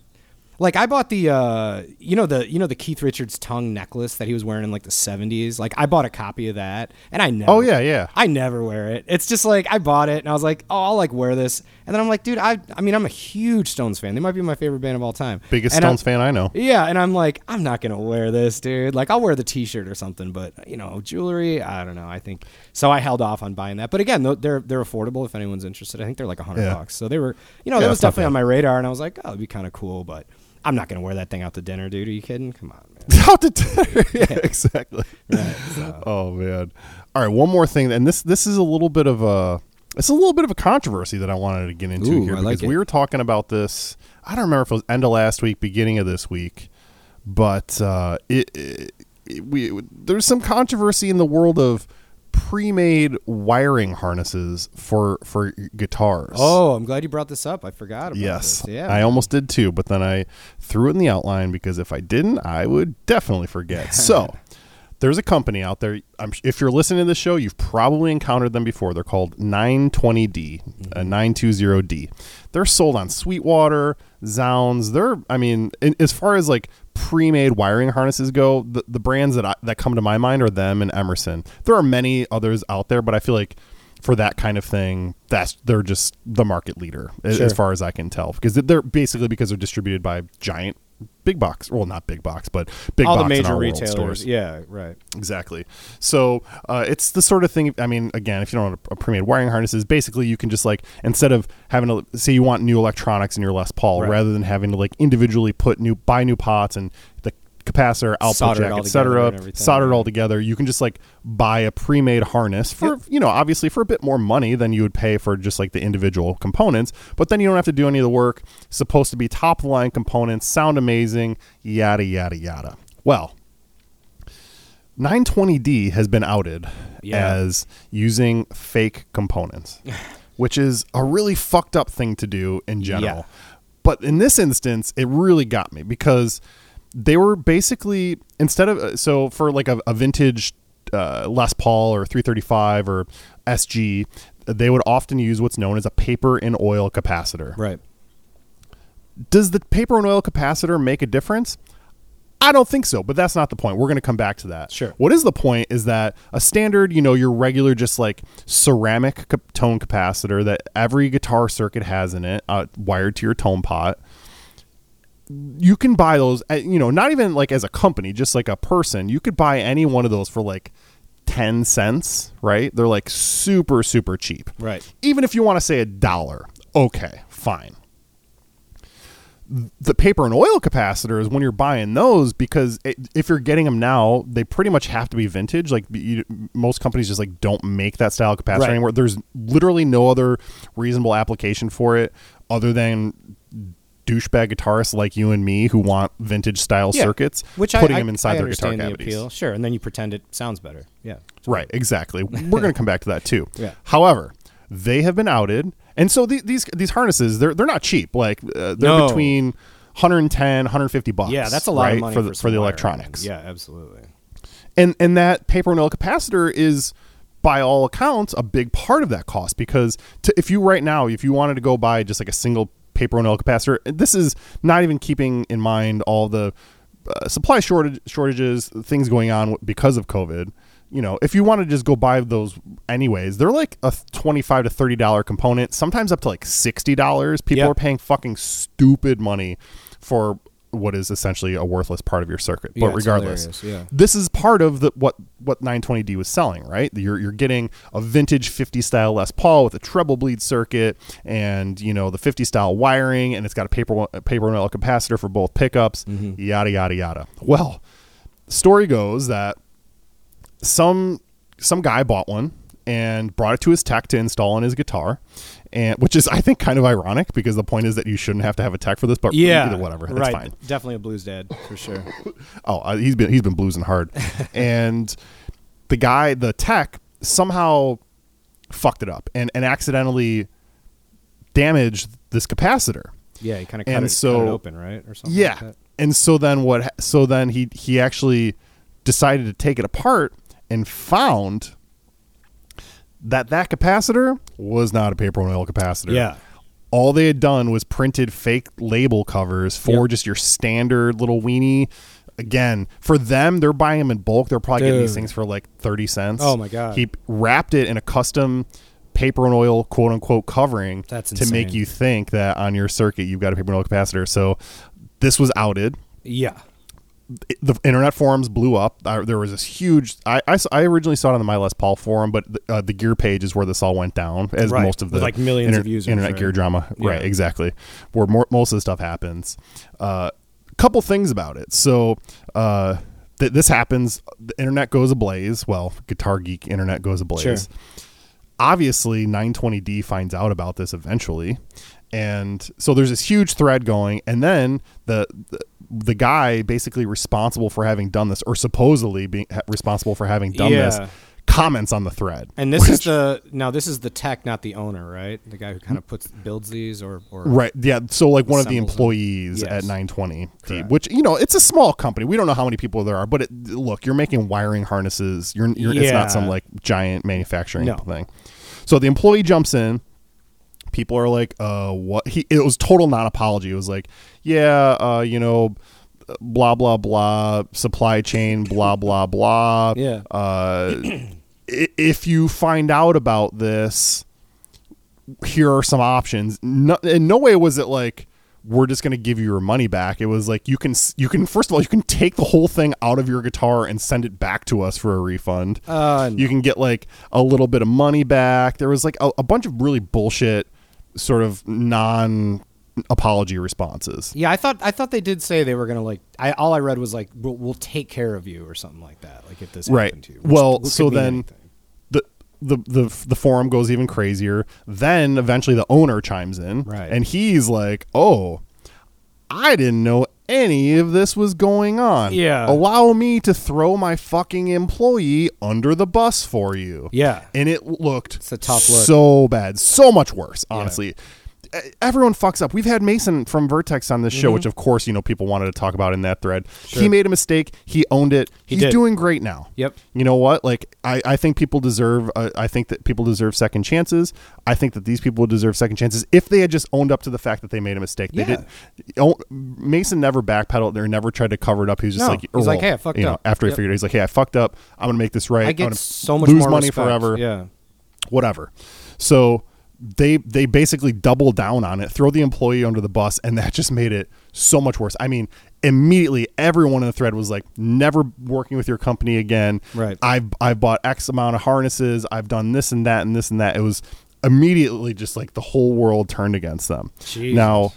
like I bought the, uh, you know the, you know the Keith Richards tongue necklace that he was wearing in like the 70s. Like I bought a copy of that, and I never. oh yeah, yeah. I never wear it. It's just like I bought it and I was like, oh, I'll like wear this. And then I'm like, dude, I I mean, I'm a huge Stones fan. They might be my favorite band of all time. Biggest And I'm- Stones fan I know. Yeah, and I'm like, I'm not gonna wear this, dude. Like, I'll wear the T-shirt or something, but you know, jewelry, I don't know. I think so. I held off on buying that, but again, they're they're affordable if anyone's interested. I think they're like a hundred Yeah. bucks, so they were, you know, Yeah, that was definitely on my radar, and I was like, oh, it'd be kind of cool, but I'm not gonna wear that thing out to dinner, dude. Are you kidding? Come on, man. [LAUGHS] How to dinner. [LAUGHS] yeah, exactly. Right, [LAUGHS] so. Oh man. All right, one more thing, and this this is a little bit of a it's a little bit of a controversy that I wanted to get into Ooh, here like because it. we were talking about this. I don't remember if it was end of last week, beginning of this week, but uh, it, it, it- we there's some controversy in the world of pre-made wiring harnesses for for guitars. Oh, I'm glad you brought this up. I forgot about Yes, this. Yeah, I almost did too, but then I threw it in the outline because if I didn't, I would definitely forget. [LAUGHS] So, there's a company out there. I'm, if you're listening to this show, you've probably encountered them before. They're called 920D, uh, 920D. They're sold on Sweetwater, zZounds. They're, I mean, in, as far as like pre-made wiring harnesses go, the, the brands that I, that come to my mind are them and Emerson. There are many others out there, but I feel like for that kind of thing, that's they're just the market leader Sure. as far as I can tell because they're basically because they're distributed by giant big box, well not big box, but big All box the major retailers. stores. Yeah, right. Exactly. So uh, it's the sort of thing. I mean, again, if you don't want what a pre-made wiring harness is, basically you can just like instead of having to say you want new electronics in your Les Paul, Right. rather than having to like individually put new buy new pots and the capacitor, output Solder jack, etc., solder it all together. You can just like buy a pre-made harness for you know obviously for a bit more money than you would pay for just like the individual components, but then you don't have to do any of the work. Supposed to be top line components, sound amazing, yada yada yada. Well. 920D has been outed Yeah. as using fake components, [SIGHS] which is a really fucked up thing to do in general. Yeah. But in this instance, it really got me because they were basically instead of so for like a, a vintage uh, Les Paul or 335 or SG, they would often use what's known as a paper and oil capacitor Right. does the paper and oil capacitor make a difference? I don't think so, but that's not the point. We're going to come back to that. Sure. What is the point is that a standard, you know, your regular just like ceramic tone capacitor that every guitar circuit has in it, uh, wired to your tone pot. You can buy those, uh, you know, not even like as a company, just like a person. You could buy any one of those for like 10 cents, right? They're like super, super cheap Right. even if you want to say a dollar, okay, fine. The paper and oil capacitors, when you're buying those, because it, if you're getting them now, they pretty much have to be vintage. Like you, most companies just like don't make that style of capacitor Right. anymore. There's literally no other reasonable application for it other than douchebag guitarists like you and me who want vintage style Yeah. circuits, Which putting I, them inside I their guitar the cavities. appeal. Sure, and then you pretend it sounds better. Yeah. Right, exactly. We're going to come back to that too. [LAUGHS] Yeah. However, they have been outed, and so the, these these harnesses they're they're not cheap. Like uh, they're No. between 110, 150 bucks. Yeah, that's a lot right, of money for the, for the electronics. Yeah, absolutely. And and that paper and oil capacitor is by all accounts a big part of that cost because to, if you right now if you wanted to go buy just like a single paper and oil capacitor, this is not even keeping in mind all the uh, supply shortage shortages, things going on because of COVID. You know, if you want to just go buy those anyways, they're like a twenty-five to thirty dollar component, sometimes up to like sixty dollars. People Yep. are paying fucking stupid money for what is essentially a worthless part of your circuit. But it's regardless, yeah. this is part of the what what 920D was selling, right? You're you're getting a vintage 50 style Les Paul with a treble bleed circuit, and you know the 50 style wiring, and it's got a paper a paper oil capacitor for both pickups, Mm-hmm. yada yada yada. Well, story goes that some some guy bought one and brought it to his tech to install on his guitar, and which is I think kind of ironic because the point is that you shouldn't have to have a tech for this, but Yeah. either whatever, that's right. fine. Definitely a blues dad for sure. [LAUGHS] Oh, uh, he's been he's been bluesing hard, [LAUGHS] and the guy, the tech, somehow fucked it up and and accidentally damaged this capacitor. Yeah, he kind of cut, it, cut it open, right, or something. Yeah, Like that. and so then what? So then he he actually decided to take it apart and found that that capacitor was not a paper and oil capacitor. Yeah. all they had done was printed fake label covers for Yep. just your standard little weenie. Again, for them, they're buying them in bulk. They're probably getting these things for like thirty cents. Oh, my God. He wrapped it in a custom paper and oil quote unquote covering That's to make you think that on your circuit you've got a paper and oil capacitor. So this was outed Yeah. The internet forums blew up. I, there was this huge. I I originally saw it on the My Les Paul forum, but the, uh, the gear page is where this all went down, as Right. most of the With, like, millions of users, internet right? gear drama. Yeah. Right, exactly. Where more, most of the stuff happens. Uh, couple things about it. So uh, th- this happens. The internet goes ablaze. Well, Guitar Geek internet goes ablaze. Sure. Obviously, 920D finds out about this eventually, and so there's this huge thread going, and then the the, the guy basically responsible for having done this, or supposedly being responsible for having done this, Yeah. Comments on the thread. And this is the now this is the tech, not the owner, right? The guy who kind of puts builds these or or Right. Yeah. So like one of the employees Yes. at 920, Correct. which you know it's a small company. We don't know how many people there are, but it, look, you're making wiring harnesses. You're, you're it's not some like giant manufacturing No. thing. So the employee jumps in. People are like, "Uh, what?" He it was total non apology. It was like, "Yeah, uh, you know." Blah blah blah supply chain blah blah blah Yeah. uh if you find out about this, here are some options. No, in no way was it like we're just going to give you your money back. It was like you can you can first of all you can take the whole thing out of your guitar and send it back to us for a refund. Uh, You can get like a little bit of money back. There was like a, a bunch of really bullshit sort of non apology responses. Yeah, I thought I thought they did say they were gonna like. I all I read was like, "We'll, we'll take care of you" or something like that. Like if this Right. happened to you. Well, so then- anything. The the the forum goes even crazier. Then eventually the owner chimes in, Right. And he's like, "Oh, I didn't know any of this was going on. Yeah. allow me to throw my fucking employee under the bus for you. yeah, and it looked It's a tough look. so bad, so much worse. Honestly, E- everyone fucks up. We've had Mason from Vertex on this show, which of course you know people wanted to talk about in that thread. Mm-hmm. Sure. He made a mistake. He owned it. He He's did. doing great now. Yep. You know what? Like I, I think people deserve. Uh, I think that people deserve second chances. I think that these people deserve second chances if they had just owned up to the fact that they made a mistake. They Yeah. did. Oh, Mason never backpedaled or never tried to cover it up. He was just No. like, He's like, "Hey, I fucked you know, up." After he figured, it, he's like, "Hey, I fucked up. I'm gonna make this right. I get so much lose more money respect. forever Yeah, whatever. So they they basically double down on it, throw the employee under the bus, and that [LAUGHS] just made it so much worse. I mean, immediately everyone in the thread was like, "Never working with your company again." Right. I've I've bought X amount of harnesses. I've done this and that and this and that. It was immediately just like the whole world turned against them. Jesus. Now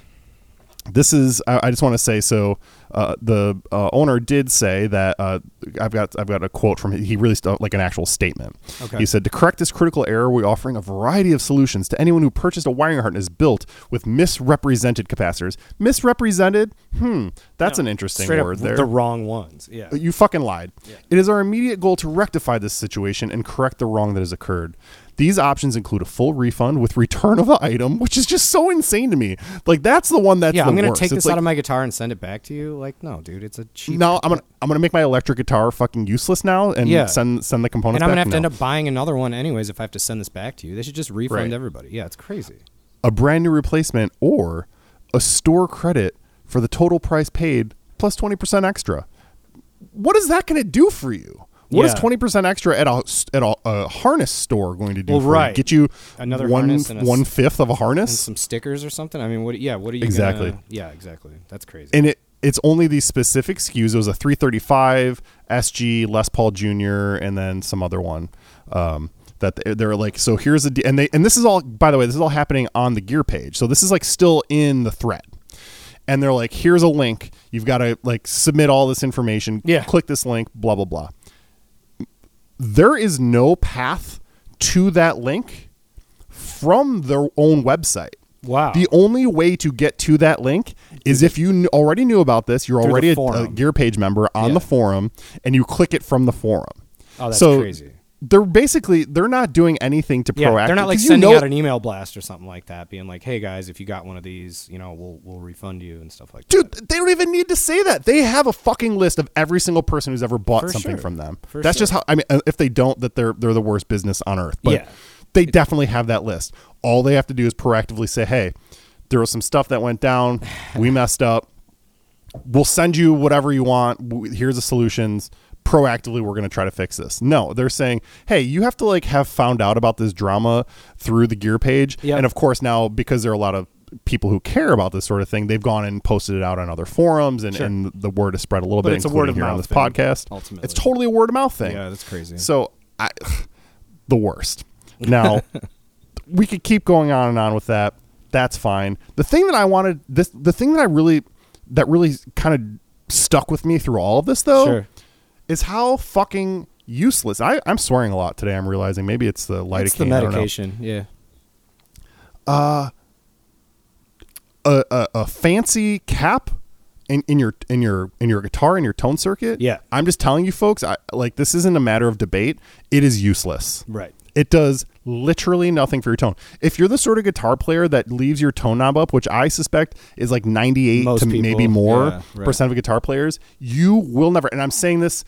this is I, I just want to say so uh, the uh, owner did say that uh, I've got I've got a quote from he released like an actual statement. Okay. He said to correct this critical error, we're offering a variety of solutions to anyone who purchased a wiring harness built with misrepresented capacitors. Misrepresented? Hmm, that's an interesting word there. the wrong ones. Yeah, You fucking lied. Yeah. It is our immediate goal to rectify this situation and correct the wrong that has occurred. These options include a full refund with return of the item, which is just so insane to me. Like that's the one that's yeah. I'm gonna worst. take It's this like, out of my guitar and send it back to you. Like, no, dude, it's a cheap. No, I'm gonna I'm gonna make my electric guitar fucking useless now and Yeah. send send the components. and I'm gonna have to end up buying another one anyways if I have to send this back to you. They should just refund Right. everybody. Yeah, it's crazy. a brand new replacement or a store credit for the total price paid plus twenty percent extra. What is that going to do for you? What is Yeah. twenty percent extra at a at a, a harness store going to do? Well, for you? right. get you Another one harness and a one fifth of a And harness, some stickers or something. I mean, what? Yeah, what are you Exactly. Gonna, yeah, exactly. That's crazy. and it it's only these specific SKUs. It was a three thirty five SG Les Paul Junior, and then some other one. Um, that they- they're like, so here's a d- and they and this is all by the way, this is all happening on the gear page. So this is like still in the thread. And they're like, here's a link. You've got to like submit all this information. Yeah. Click this link. Blah blah blah. There is no path to that link from their own website. wow. The only way to get to that link is if you already knew about this, you're Through already a, a. Gear Page member on Yeah. the forum, and you click it from the forum. oh, that's so crazy. They're basically they're not doing anything to Yeah, proactive. they're not like 'cause you sending know- out an email blast or something like that, being like, "Hey guys, if you got one of these, you know, we'll we'll refund you and stuff like Dude, that." they don't even need to say that. They have a fucking list of every single person who's ever bought For something sure. from them. For That's just how. I mean, if they don't, that they're they're the worst business on earth. But Yeah. they definitely have that list. All they have to do is proactively say, "Hey, there was some stuff that went down. We messed up. We'll send you whatever you want. Here's the solutions." Proactively, we're going to try to fix this. No, they're saying, "Hey, you have to like have found out about this drama through the gear page." Yep. And of course, now because there are a lot of people who care about this sort of thing, they've gone and posted it out on other forums, and, Sure. and the word has spread a little But bit, it's a word of here on this thing, podcast. ultimately. it's totally a word of mouth thing. Yeah, that's crazy. So, I, [SIGHS] the worst. Now, [LAUGHS] we could keep going on and on with that. That's fine. The thing that I wanted this, the thing that I really, that really kind of stuck with me through all of this, though, Sure. Is how fucking useless. I, I'm swearing a lot today. I'm realizing maybe it's the lidocaine. it's the I don't know. medication. Yeah. Uh, a, a, a fancy cap in, in your in your in your guitar in your tone circuit. Yeah. I'm just telling you folks, I, like this isn't a matter of debate. It is useless. Right. It does literally nothing for your tone. If you're the sort of guitar player that leaves your tone knob up, which I suspect is like 98 Most to people, maybe more yeah, right. percent of guitar players, you will never, and I'm saying this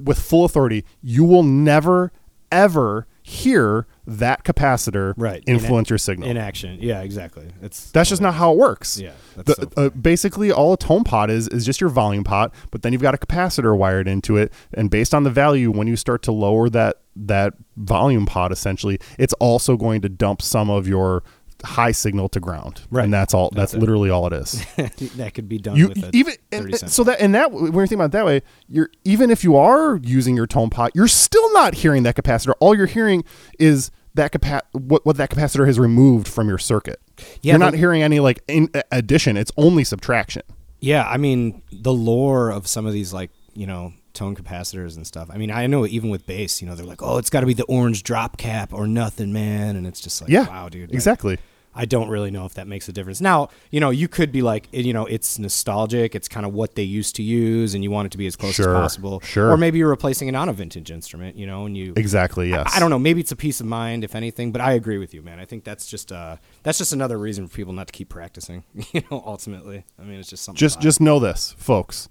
with full authority, you will never, ever hear that capacitor Right. In influence a- your signal. in action. Yeah, exactly. It's That's just not how it works. Yeah, that's The- so uh, basically, all a tone pot is is just your volume pot, but then you've got a capacitor wired into it, and based on the value, when you start to lower that that volume pot, essentially, it's also going to dump some of your high signal to ground, Right. And that's all. That's, That's literally all it is. [LAUGHS] that could be done you with a even 30 and, cent so that and that when you think about it that way, you're even if you are using your tone pot, you're still not hearing that capacitor. All you're hearing is that capa- what what that capacitor has removed from your circuit. Yeah, you're not hearing any like in addition. It's only subtraction. Yeah, I mean the lore of some of these like you know tone capacitors and stuff. I mean, I know even with bass, you know, they're like, oh, it's got to be the orange drop cap or nothing, man, and it's just like, Yeah, wow, dude, like, exactly. I don't really know if that makes a difference. Now, you know, you could be like, you know, it's nostalgic. It's kind of what they used to use, and you want it to be as close Sure, as possible. sure. Or maybe you're replacing it on a vintage instrument, you know, and you. Exactly. Yes. I don't know. Maybe it's a peace of mind, if anything. But I agree with you, man. I think that's just uh, that's just another reason for people not to keep practicing. [LAUGHS] You know, ultimately, I mean, it's just something. Just just know this, folks.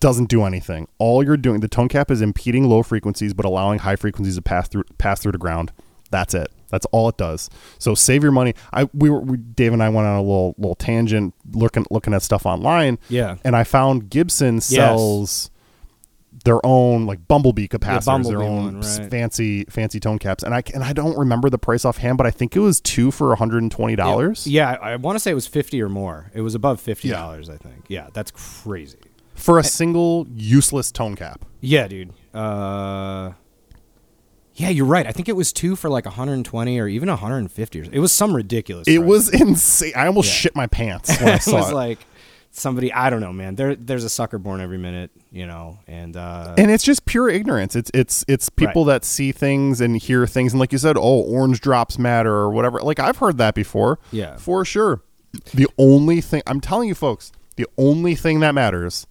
Doesn't do anything. All you're doing, the tone cap is impeding low frequencies, but allowing high frequencies to pass through pass through to ground. That's it. That's all it does. So save your money. I we were we, Dave and I went on a little little tangent looking looking at stuff online. Yeah. And I found Gibson sells their own like Bumblebee capacitors, their Bumblebee own one, right. fancy fancy tone caps. And I and I don't remember the price offhand, but I think it was two for one hundred and twenty dollars Yeah, I, I want to say it was fifty or more. It was above fifty dollars, I think. Yeah, that's crazy. for a single useless tone cap. Yeah, dude. Uh, yeah, you're right. I think it was two for like 120 or even 150. Or, it was some ridiculous. It price. was insane. I almost Yeah. shit my pants [LAUGHS] when I it was it. like somebody. I don't know, man. There, there's a sucker born every minute, you know. And uh, and it's just pure ignorance. It's it's it's people Right. that see things and hear things, and like you said, oh, orange drops matter or whatever. Like I've heard that before. Yeah. for sure. The only thing I'm telling you, folks, the only thing that matters.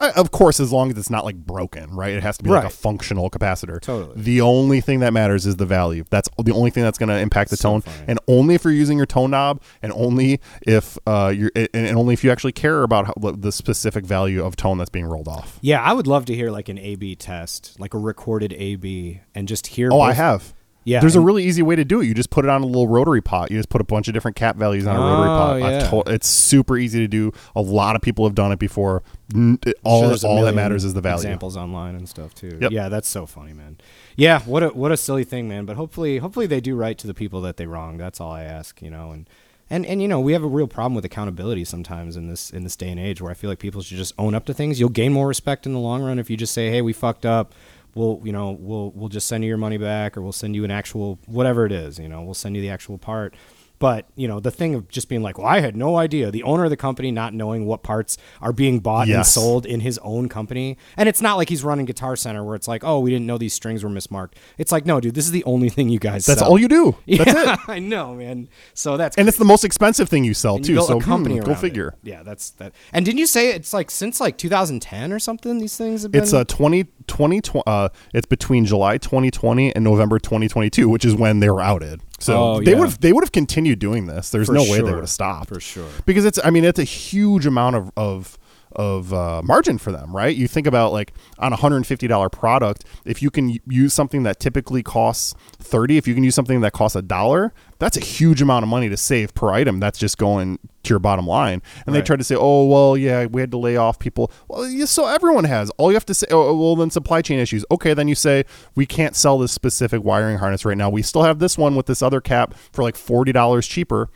I, of course, as long as it's not like broken, right? It has to be like a functional capacitor. Totally. The only thing that matters is the value. That's the only thing that's going to impact the So tone, funny. and only if you're using your tone knob, and only if uh, you're, and, and only if you actually care about how, the specific value of tone that's being rolled off. yeah, I would love to hear like an A/B test, like a recorded A/B, and just hear. Oh, I have. Yeah, There's a really easy way to do it. You just put it on a little rotary pot. You just put a bunch of different cap values on a rotary Oh, pot. I've yeah. told- it's super easy to do. A lot of people have done it before. N- it- all Sure, all that matters is the value. Examples online and stuff too. Yep. Yeah, that's so funny, man. Yeah, what a what a silly thing, man. But hopefully, hopefully they do right to the people that they wrong. That's all I ask, you know. And and and you know, we have a real problem with accountability sometimes in this in this day and age, where I feel like people should just own up to things. You'll gain more respect in the long run if you just say, "Hey, we fucked up." We'll, you know, we'll we'll just send you your money back, or we'll send you an actual whatever it is. You know, we'll send you the actual part. But you know, the thing of just being like, "Well, I had no idea." The owner of the company not knowing what parts are being bought and sold in his own company, and it's not like he's running Guitar Center where it's like, "Oh, we didn't know these strings were mismarked." It's like, no, dude, this is the only thing you guys. That's sell. all you do. [LAUGHS] That's Yeah, it. I know, man. So that's And it's the most expensive thing you sell and too. built So a company hmm, go around it. figure. Yeah, that's that. And didn't you say it's like since like 2010 or something? These things have been. It's a 20, 20 uh, it's between July 2020 and November 2022, which is when they were outed. So Oh, they yeah. would have they would have continued doing this. There's For no way they would have stopped For sure. because it's I mean it's a huge amount of of of uh, margin for them, right? You think about like on a hundred and fifty dollar product, if you can use something that typically costs thirty, if you can use something that costs a dollar, that's a huge amount of money to save per item. That's just going to your bottom line. And they try to say, oh well, yeah, we had to lay off people. Well, yeah, so everyone has. All you have to say, oh well, then supply chain issues. Okay, then you say we can't sell this specific wiring harness right now. We still have this one with this other cap for like forty dollars cheaper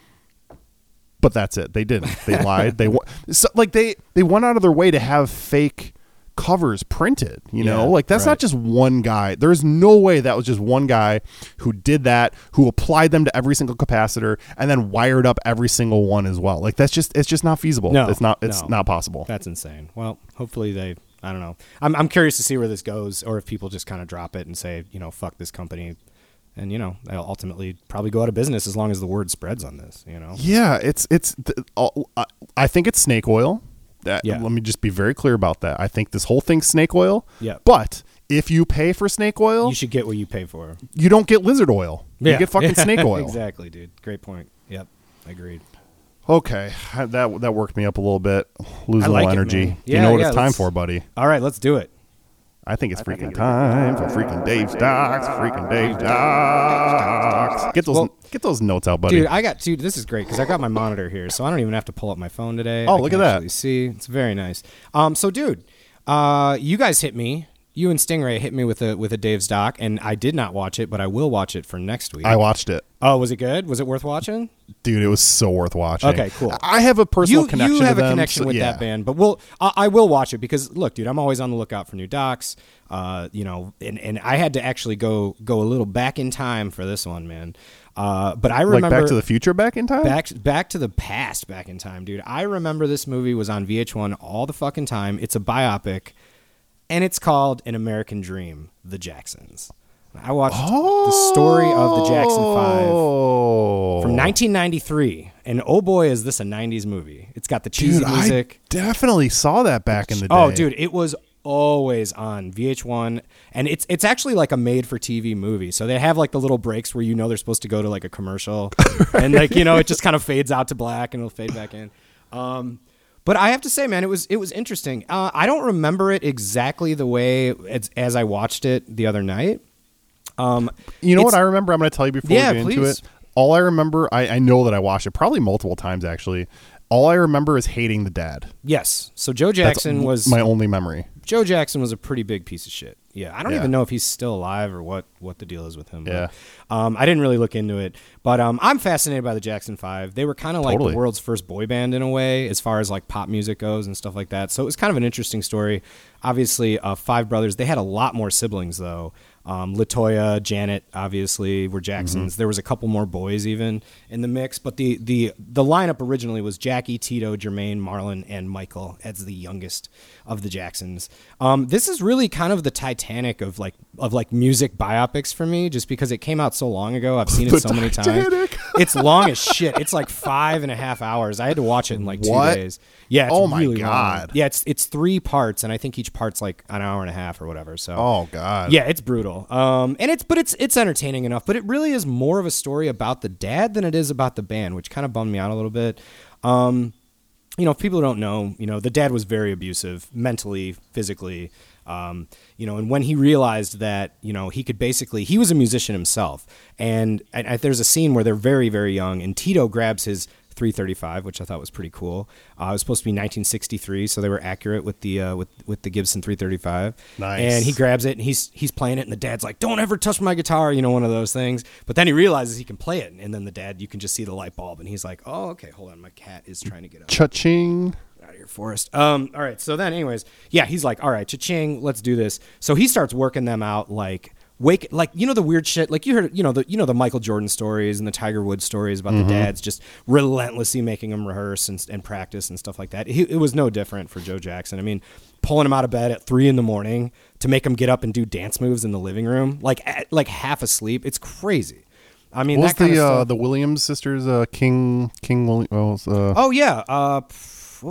but that's it. They didn't. They [LAUGHS] lied. They so, like they they went out of their way to have fake covers printed. You know, Yeah, like that's right. not just one guy. There's no way that was just one guy who did that, who applied them to every single capacitor and then wired up every single one as well. Like that's just it's just not feasible. No, it's not it's no. not possible. That's insane. Well, hopefully they. I don't know. I'm I'm curious to see where this goes, or if people just kind of drop it and say, you know, fuck this company, and you know, they'll ultimately probably go out of business as long as the word spreads on this. You know. Yeah, it's it's. I- I think it's snake oil. That, Yeah. Let me just be very clear about that. I think this whole thing's snake oil. Yeah. But if you pay for snake oil, You should get what you pay for. you don't get lizard oil. yeah. You get fucking Yeah, [LAUGHS] snake oil. exactly, dude. Great point. Yep. I agreed. Okay, that that worked me up a little bit. Losing I a little it, energy. man. you know what yeah, it's time for, buddy. All right, let's do it. I think it's freaking time for freaking Dave's Docs. Freaking Dave's Docs. Get those Well- get those notes out, buddy. Dude, I got dude. This is great because I got my monitor here, so I don't even have to pull up my phone today. Oh, I look at that. actually See, it's very nice. Um, so dude, uh, you guys hit me. You and Stingray hit me with a with a Dave's doc, and I did not watch it, but I will watch it for next week. I watched it, oh, was it good? Was it worth watching? dude. It was so worth watching. Okay, cool. I have a personal you, connection. you have a them, connection so- with yeah. that band, but we'll I, I will watch it because look, dude, I'm always on the lookout for new docs. Uh, you know, and, and I had to actually go go a little back in time for this one, man. Uh, but I Like remember Back to the Future, back in time. back back to the past, back in time, dude. I remember this movie was on VH1 all the fucking time. It's a biopic, and it's called An American Dream: The Jacksons. I watched the story of the Jackson Five from 1993, and oh boy, is this a 90s movie! It's got the cheesy Dude, I music. definitely saw that back in the day. Oh, dude, it was always on VH1, and it's it's actually like a made-for-TV movie. So they have like the little breaks where you know they're supposed to go to like a commercial, [LAUGHS] and like you know it just kind of fades out to black and it'll fade back in. Um, but I have to say, man, it was it was interesting. Uh, I don't remember it exactly the way as, as I watched it the other night. Um, You know what I remember? I'm going to tell you before Yeah, we get into it. All I remember, I, I know that I watched it probably multiple times actually. All I remember is hating the dad. Yes. So Joe That's Jackson was my only memory. Joe Jackson was a pretty big piece of shit. Yeah, I don't Yeah. even know if he's still alive or what what the deal is with him. but, Yeah. um, I didn't really look into it, but um, I'm fascinated by the Jackson Five. They were kind of like Totally. the world's first boy band in a way, as far as like pop music goes and stuff like that. So it was kind of an interesting story. Obviously, uh, five brothers. They had a lot more siblings though. Um, La Toya, Janet, obviously were Jacksons. There was a couple more boys even in the mix, but the the the lineup originally was Jackie, Tito, Jermaine, Marlon, and Michael as the youngest of the Jacksons. Um, this is really kind of the Titanic of like of like music biopics for me, just because it came out so long ago. I've seen it so many times. [LAUGHS] It's long as shit. It's like five and a half hours. I had to watch it in like two What? days. Yeah. It's Oh my really long. God. Yeah, it's it's three parts, and I think each part's like an hour and a half or whatever. So Oh God. yeah, it's brutal. Um, and it's but it's it's entertaining enough. But it really is more of a story about the dad than it is about the band, which kind of bummed me out a little bit. Um, you know, if people don't know, you know, the dad was very abusive, mentally, physically. Um, you know, and when he realized that, you know, he could basically, he was a musician himself, and, and, and there's a scene where they're very, very young, and Tito grabs his 335, which I thought was pretty cool. Uh, it was supposed to be 1963, so they were accurate with the uh, with with the Gibson 335. Nice. And he grabs it and he's he's playing it, and the dad's like, "Don't ever touch my guitar," you know, one of those things. But then he realizes he can play it, and then the dad, you can just see the light bulb, and he's like, "Oh, okay, hold on, my cat is trying to get up." Cha-ching. out of here, Forrest. Um, all right. So then, anyways, yeah, he's like, all right, cha-ching, let's do this. So he starts working them out like wake, like you know the weird shit, like you heard, you know the you know the Michael Jordan stories and the Tiger Woods stories about the dads just relentlessly making them rehearse and, and practice and stuff like that. He, it was no different for Joe Jackson. I mean, pulling him out of bed at three in the morning to make him get up and do dance moves in the living room, like at, like half asleep. It's crazy. I mean, What was the uh, the Williams sisters? Uh, King King William. Was, uh, Oh yeah, uh,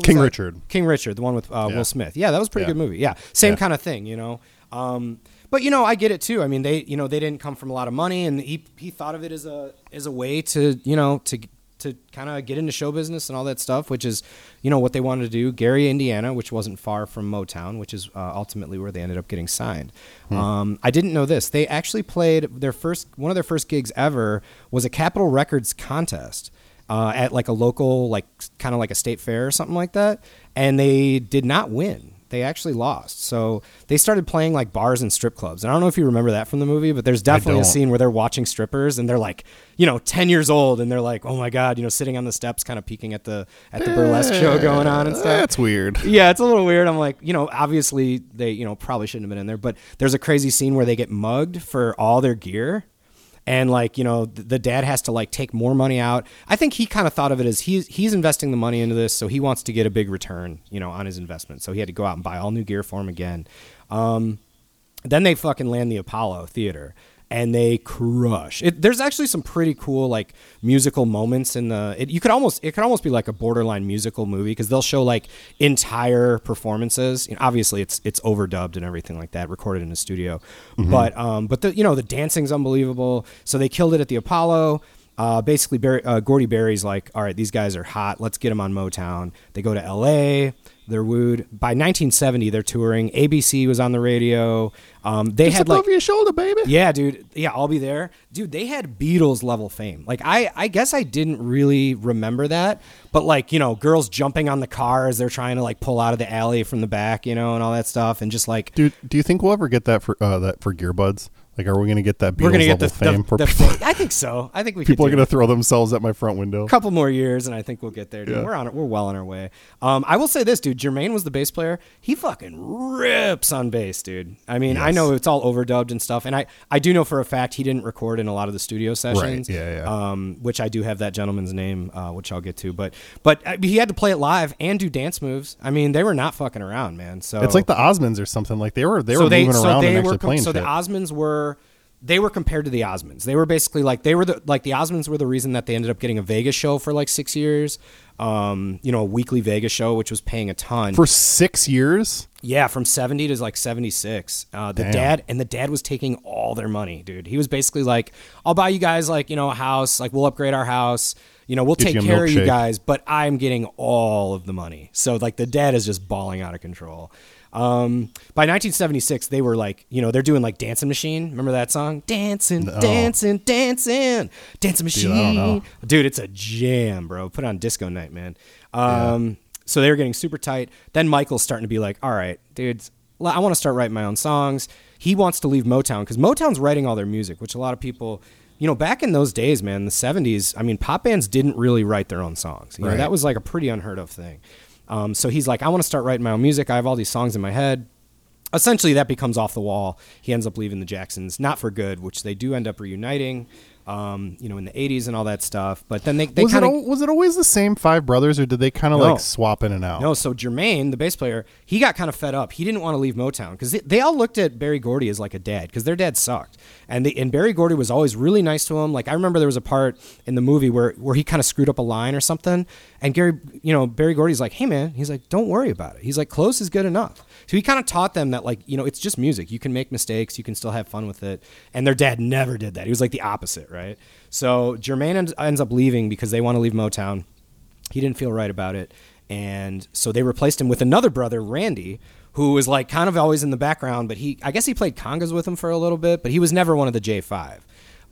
King that? Richard. King Richard, the one with uh, Yeah. Will Smith. Yeah, that was a pretty Yeah. good movie. Yeah, same Yeah. kind of thing, you know. Um, but you know, I get it too. I mean, they you know they didn't come from a lot of money, and he he thought of it as a as a way to you know to to kind of get into show business and all that stuff, which is you know what they wanted to do. Gary, Indiana, which wasn't far from Motown, which is uh, ultimately where they ended up getting signed. Um, I didn't know this. They actually played their first one of their first gigs ever was a Capitol Records contest uh, at like a local, like kind of like a state fair or something like that, and they did not win. They actually lost. So they started playing like bars and strip clubs. And I don't know if you remember that from the movie, but there's definitely a scene where they're watching strippers and they're like, you know, 10 years old and they're like, oh my God, you know, sitting on the steps, kind of peeking at the at the burlesque show going on and stuff. That's weird. Yeah, it's a little weird. I'm like, you know, obviously they, you know, probably shouldn't have been in there, but there's a crazy scene where they get mugged for all their gear. And like, you know, the dad has to like take more money out. I think he kind of thought of it as he's he's investing the money into this, so he wants to get a big return, you know, on his investment. So he had to go out and buy all new gear for him again. Um, then they fucking land the Apollo Theater and they crush. It, there's actually some pretty cool like musical moments in the. It, you could almost it could almost be like a borderline musical movie because they'll show like entire performances. You know, obviously, it's it's overdubbed and everything like that, recorded in a studio. But um, but the you know the dancing's unbelievable. So they killed it at the Apollo. Uh, basically, Berry, uh, Gordy Berry's like, all right, these guys are hot. Let's get them on Motown. They go to L.A. They're wooed. By 1970, they're touring. ABC was on the radio. Um, they Just had above like your shoulder, baby. yeah, dude. Yeah, I'll be there. Dude, they had Beatles level fame. Like I I guess I didn't really remember that, but like, you know, girls jumping on the car as they're trying to like pull out of the alley from the back, you know, and all that stuff and just like Dude, do you think we'll ever get that for uh, that for Gearbuds? Like, are we going to get that Beatles we're gonna get level the, fame the, for the people? I think so. I think we [LAUGHS] people are could do going it. to throw themselves at my front window. a couple more years and I think we'll get there, dude. Yeah. We're on it. We're well on our way. Um, I will say this, dude. Jermaine was the bass player. He fucking rips on bass, dude. I mean, I Yes. know it's all overdubbed and stuff, and I I do know for a fact he didn't record in a lot of the studio sessions. yeah, yeah. Um, which I do have that gentleman's name, uh, which I'll get to. But but uh, he had to play it live and do dance moves. I mean, they were not fucking around, man. So It's like the Osmonds or something. Like they were they were moving so around and actually com- playing so the shit. Osmonds were they were compared to the Osmonds. They were basically like they were the like the Osmonds were the reason that they ended up getting a Vegas show for like six years. Um, you know, a weekly Vegas show, which was paying a ton. for six years. yeah, from seventy to like seventy six. Uh, the Damn. dad and the dad was taking all their money, dude. He was basically like, "I'll buy you guys like you know a house. Like we'll upgrade our house. You know, we'll Get take care of you guys, but I'm getting all of the money. So like the dad is just bawling out of control. Um, by 1976, they were like, you know, they're doing like Dancing Machine. Remember that song? Dancing, dancing, dancing, dancing machine. Know. Dude, it's a jam, bro. Put it on disco night, man. Um, so they were getting super tight. Then Michael's starting to be like, all right, dudes, I want to start writing my own songs. He wants to leave Motown because Motown's writing all their music, which a lot of people, you know, back in those days, man, the 70s, I mean, pop bands didn't really write their own songs. You know, Right. that was like a pretty unheard of thing. Um, so he's like, I want to start writing my own music. I have all these songs in my head essentially that becomes off the wall. He ends up leaving the Jacksons, not for good, which they do end up reuniting, um, you know, in the 80s and all that stuff. But then they, they was kind it of. was it always the same five brothers, or did they kind of No. like swap in and out? No, so Jermaine, the bass player, he got kind of fed up. He didn't want to leave Motown because they, they all looked at Berry Gordy as like a dad because their dad sucked, and they, and Berry Gordy was always really nice to him. Like I remember there was a part in the movie where where he kind of screwed up a line or something, and Gary, you know, Berry Gordy's like, "Hey man," he's like, "Don't worry about it." He's like, "Close is good enough." So he kind of taught them that like you know it's just music. You can make mistakes. You can still have fun with it. And their dad never did that. He was like the opposite, right? So Jermaine ends, ends up leaving because they want to leave Motown. He didn't feel right about it. And so they replaced him with another brother, Randy, who was like kind of always in the background, but he, I guess he played congas with him for a little bit, but he was never one of the J5.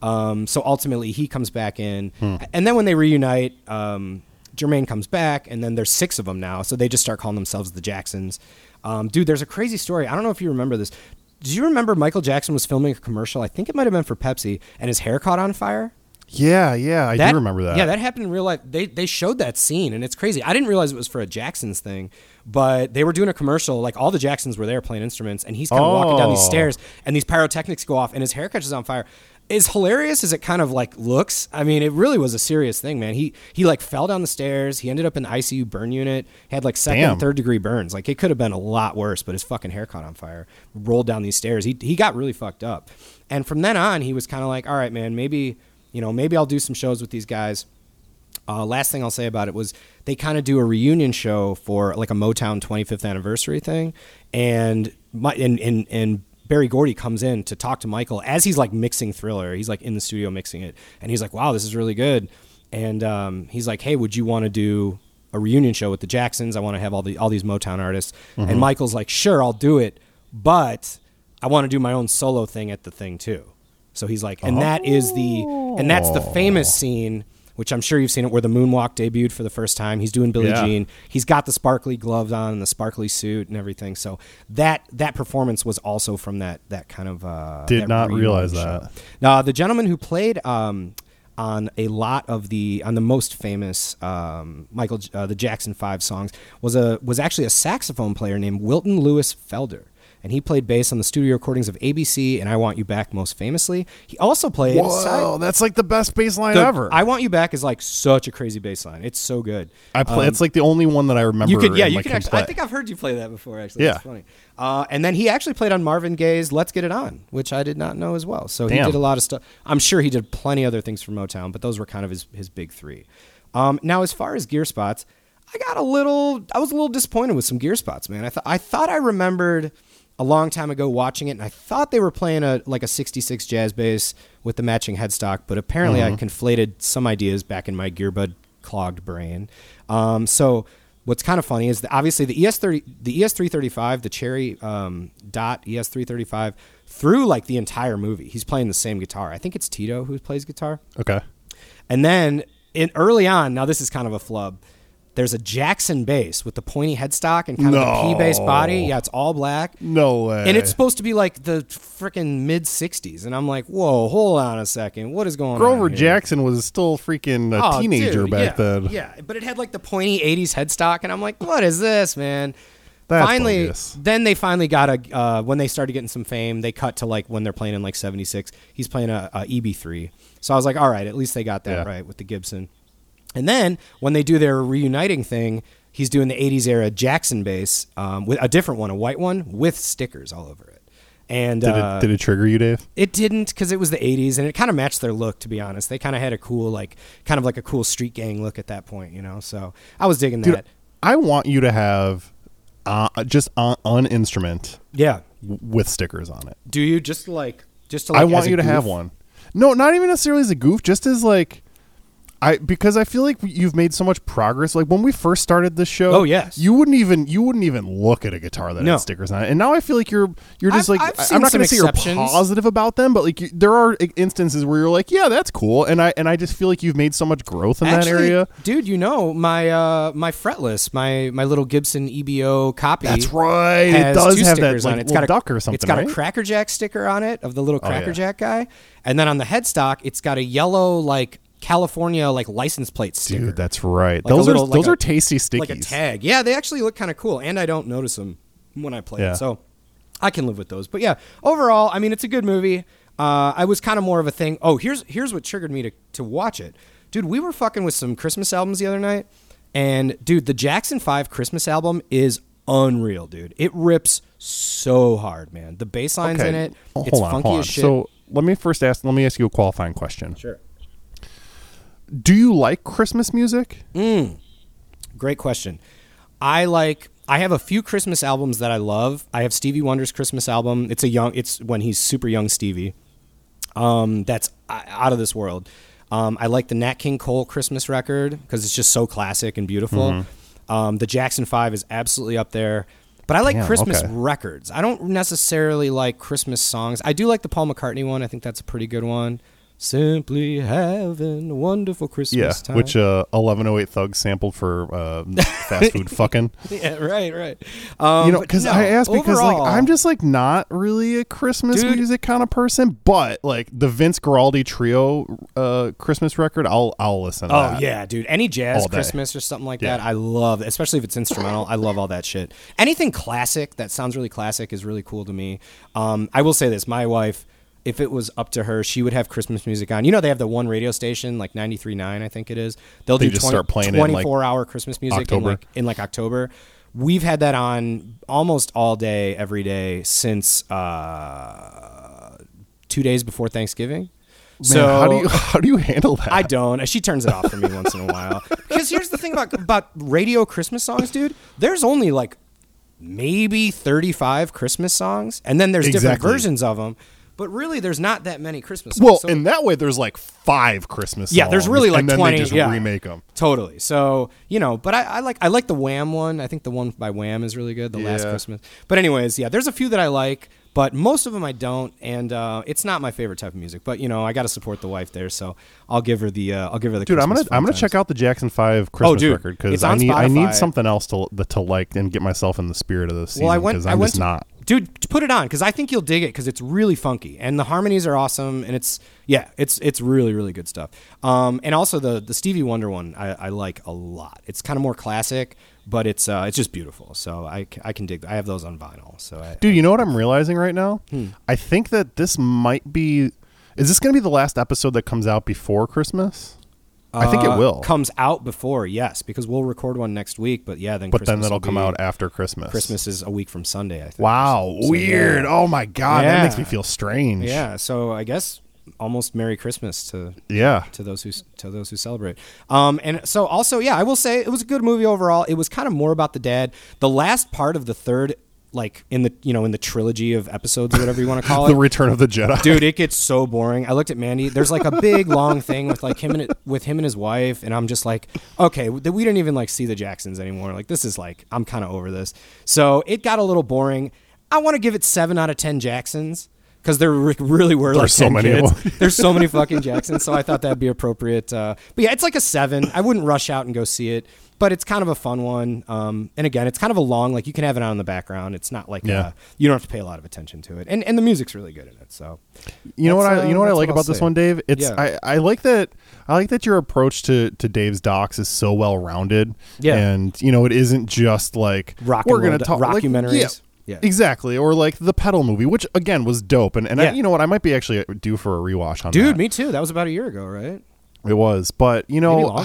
Um, so ultimately he comes back in. And then when they reunite, um, Jermaine comes back, and then there's six of them now. So they just start calling themselves the Jacksons. Um, dude, there's a crazy story. I don't know if you remember this. Do you remember Michael Jackson was filming a commercial? I think it might have been for Pepsi, and his hair caught on fire? Yeah, yeah, I do remember that. Yeah, that happened in real life. They they showed that scene, and it's crazy. I didn't realize it was for a Jacksons thing, but they were doing a commercial. Like all the Jacksons were there playing instruments, and he's kind of walking down these Oh. stairs, and these pyrotechnics go off, and his hair catches on fire. As hilarious as it kind of like looks, I mean, it really was a serious thing, man. He he like fell down the stairs. He ended up in the ICU burn unit. Had like second, Damn. and third degree burns. Like it could have been a lot worse, but his fucking hair caught on fire. Rolled down these stairs. He he got really fucked up, and from then on, he was kind of like, all right, man, maybe you know, maybe I'll do some shows with these guys. Uh, last thing I'll say about it was they kind of do a reunion show for like a Motown 25th anniversary thing, and my and and, and Berry Gordy comes in to talk to Michael as he's like mixing Thriller. He's like in the studio mixing it, and he's like, "Wow, this is really good." And um, he's like, "Hey, would you want to do a reunion show with the Jacksons? I want to have all the all these Motown artists." And Michael's like, "Sure, I'll do it, but I want to do my own solo thing at the thing too." So he's like, and that is the and that's the famous scene, which I'm sure you've seen it, where the moonwalk debuted for the first time. He's doing Billie Yeah. Jean. He's got the sparkly gloves on and the sparkly suit and everything. So that that performance was also from that that kind of uh, Did not realize show. that. Now the gentleman who played um, on a lot of the on the most famous um, Michael uh, the Jackson Five songs was a was actually a saxophone player named Wilton Lewis Felder. And he played bass on the studio recordings of ABC and I Want You Back most famously. He also played side- Whoa, that's like the best bass line the- ever. I Want You Back is like such a crazy bass line. It's so good. I play. it's like the only one that I remember. You could, yeah, you can actually. play. I think I've heard you play that before. Actually, Yeah. that's funny. Uh, and then he actually played on Marvin Gaye's "Let's Get It On," which I did not know as well. So he did a lot of stuff. I'm sure he did plenty other things for Motown, but those were kind of his his big three. Um, now, as far as gear spots, I got a little. I was a little disappointed with some gear spots, man. I thought I thought I remembered a long time ago watching it, and I thought they were playing a like a '66 jazz bass with the matching headstock, but apparently I conflated some ideas back in my gearbud clogged brain. Um, so what's kind of funny is that obviously the ES30, the ES335, the Cherry um, Dot ES335, through like the entire movie, he's playing the same guitar. I think it's Tito who plays guitar. Okay. And then in early on, now this is kind of a flub. There's a Jackson bass with the pointy headstock and kind of the P bass body. Yeah, it's all black. No way. And it's supposed to be like the freaking mid 60s. And I'm like, whoa, hold on a second. What is going Grover on? Grover Jackson was still freaking a Oh, teenager dude, back yeah, then. Yeah, but it had like the pointy 80s headstock. And I'm like, what is this, man? That's finally, then they finally got a, uh, when they started getting some fame, they cut to like when they're playing in like 76. He's playing a, a EB3. So I was like, all right, at least they got that Yeah. right with the Gibson. And then when they do their reuniting thing, he's doing the 80s era Jackson bass um, with a different one, a white one with stickers all over it. And Did uh, it did it trigger you, Dave? it didn't because it was the 80s and it kind of matched their look, to be honest. They kind of had a cool, like, kind of like a cool street gang look at that point, you know? So I was digging Dude, that. I want you to have uh, just on, on instrument Yeah. w- with stickers on it. Do you just like, just to like, I want you to have one. No, not even necessarily as a goof, just as like I because I feel like you've made so much progress. Like when we first started this show, Oh, yes. you wouldn't even you wouldn't even look at a guitar that No. had stickers on it. And now I feel like you're you're just I've- like I've I- seen I'm not going to say you're positive about them, but like you, there are instances where you're like, yeah, that's cool. And I and I just feel like you've made so much growth in Actually, that area. dude, you know my uh, my fretless, my my little Gibson EBO copy. That's right. It does have that like on it. It's little got a duck or something. It's got right? a Cracker Jack sticker on it of the little Oh, Cracker yeah. Jack guy, and then on the headstock, it's got a yellow like California like license plate sticker. Dude, that's right. Like those little- are like those a- are tasty stickies. like a tag. Yeah, they actually look kind of cool, and I don't notice them when I play Yeah. it. So I can live with those. But yeah, overall, I mean, it's a good movie. Uh, I was kind of more of a thing. Oh, here's here's what triggered me to to watch it, dude. We were fucking with some Christmas albums the other night, and dude, the Jackson Five Christmas album is unreal, dude. It rips so hard, man. The bass lines in it, Oh, it's on, funky as shit. So let me first ask. Let me ask you a qualifying question. sure. Do you like Christmas music? Great question. I like. I have a few Christmas albums that I love. I have Stevie Wonder's Christmas album. It's a young. It's when he's super young Stevie. Um, that's out of this world. Um, I like the Nat King Cole Christmas record because it's just so classic and beautiful. Mm-hmm. Um, the Jackson Five is absolutely up there. But I like Damn, Christmas okay. records. I don't necessarily like Christmas songs. I do like the Paul McCartney one. I think that's a pretty good one. Simply having a wonderful Christmas Yeah, time. which uh, 1108 Thug sampled for uh, [LAUGHS] fast food fucking. yeah, right, right. Um, you know, because no, I asked because like I'm just like not really a Christmas Dude. music kind of person, but like the Vince Guaraldi trio uh, Christmas record, I'll I'll listen. to Oh yeah, dude. Any jazz Christmas or something like Yeah. that, I love. Especially if it's instrumental, I love all that shit. Anything classic that sounds really classic is really cool to me. Um, I will say this: my wife, if it was up to her, she would have Christmas music on. You know, they have the one radio station, like 93.9, I think it is. They'll They do just 20, start playing it in, like, 24 hour Christmas music October. in like in like October. We've had that on almost all day, every day since uh, two days before Thanksgiving. Man, so how do you [LAUGHS] how do you handle that? I don't. She turns it off for me once in a while. [LAUGHS] Because here's the thing about about radio Christmas songs, dude. There's only like maybe 35 Christmas songs, and then there's different versions of them. But really, there's not that many Christmas songs. well, So- in that way, there's like five Christmas. Yeah, there's really, like, and then 20, They just yeah. remake them. Totally. So you know, but I, I like I like the Wham one. I think the one by Wham is really good. The Last Christmas. But anyways, yeah, there's a few that I like, but most of them I don't, and uh, it's not my favorite type of music. But you know, I got to support the wife there, so I'll give her the uh, I'll give her the. Dude, I'm gonna I'm gonna fun check out the Jackson Five Christmas dude, record because I need I need something else to to like and get myself in the spirit of this season Well, I went. I I'm went just to- not. Dude, put it on because I think you'll dig it because it's really funky and the harmonies are awesome and it's yeah, it's it's really really good stuff. Um, and also the the Stevie Wonder one I, I like a lot. It's kind of more classic, but it's uh it's just beautiful. So I, I can dig. I have those on vinyl. So I, Dude, you know what I'm realizing right now? Hmm. I think that this might be. Is this going to be the last episode that comes out before Christmas? I think it Uh, will. comes out before yes because we'll record one next week. But yeah, then but then Christmas that'll will come be- out after Christmas. Christmas is a week from Sunday. I think. Wow, So, weird. yeah. Oh my god, that Yeah. makes me feel strange. Yeah, so I guess almost Merry Christmas to Yeah. to those who to those who celebrate. Um, and so also, yeah, I will say it was a good movie overall. It was kind of more about the dad. The last part of the third like in the you know in the trilogy of episodes or whatever you want to [LAUGHS] call it the. Return of the Jedi. Dude, it gets so boring. I looked at Mandy. There's like a big long thing with like him and it, with him and his wife, and I'm just like, okay, we didn't even like see the Jacksons anymore. Like this is like I'm kind of over this. So it got a little boring. I want to give it seven out of ten Jacksons because there re- really were like There's so 10 many. There's so many [LAUGHS] fucking Jacksons, so I thought that'd be appropriate. Uh, but yeah, it's like a seven. I wouldn't rush out and go see it, but it's kind of a fun one. Um, and again, it's kind of a long, like you can have it on in the background. It's not like Yeah. uh, you don't have to pay a lot of attention to it, and and the music's really good in it. So You know what I uh, you know what I like what about this one, Dave? It's Yeah. I, I like that I like that your approach to to Dave's docs is so well rounded. Yeah. And you know, it isn't just like Rock we're gonna roll talk like, documentaries. yeah, Yeah. Exactly. Or like the pedal movie, which again was dope. And and I, you know what, I might be actually due for a rewatch on Dude, that. me too. That was about a year ago, right? It was. But you know.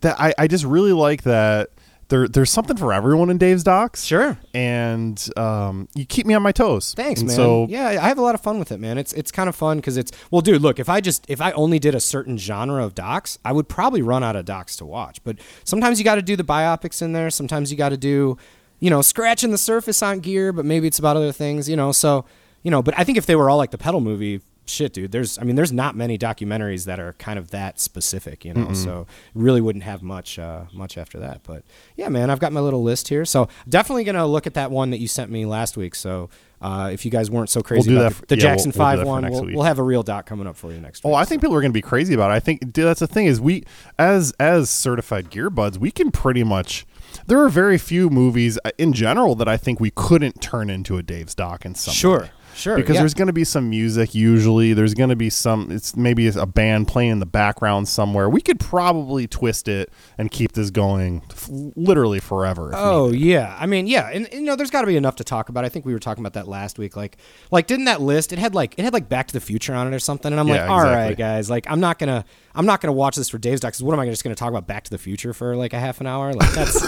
That I, I just really like that there there's something for everyone in Dave's docs. Sure. And um, you keep me on my toes. Thanks, And man. So yeah, I have a lot of fun with it, man. It's it's kind of fun because it's well, dude. Look, if I just if I only did a certain genre of docs, I would probably run out of docs to watch. But sometimes you got to do the biopics in there. Sometimes you got to do, you know, scratching the surface on gear, but maybe it's about other things, you know. So you know, but I think if they were all like the pedal movie. Shit, dude. There's, I mean, there's not many documentaries that are kind of that specific, you know. So really wouldn't have much, uh, much after that. But yeah, man, I've got my little list here. So definitely gonna look at that one that you sent me last week. So uh, if you guys weren't so crazy do about the, for- the yeah, Jackson we'll Five that for one, we'll, we'll have a real doc coming up for you next week. Oh, I think people are going to be crazy about it. I think dude, that's the thing is we as as certified gear buds, we can pretty much there are very few movies uh, in general that I think we couldn't turn into a Dave's doc in some Sure, way. Sure, Because yeah. there's going to be some music usually. There's going to be some it's maybe a band playing in the background somewhere. We could probably twist it and keep this going f- literally forever. if Oh needed. yeah, I mean yeah, and, you know there's got to be enough to talk about. I think we were talking about that last week. Like, like didn't that list? It had like it had like Back to the Future on it or something. And I'm Yeah, like, all right, exactly. guys, like I'm not gonna I'm not gonna watch this for Dave's docs. What am I just gonna talk about Back to the Future for like a half an hour? Like that's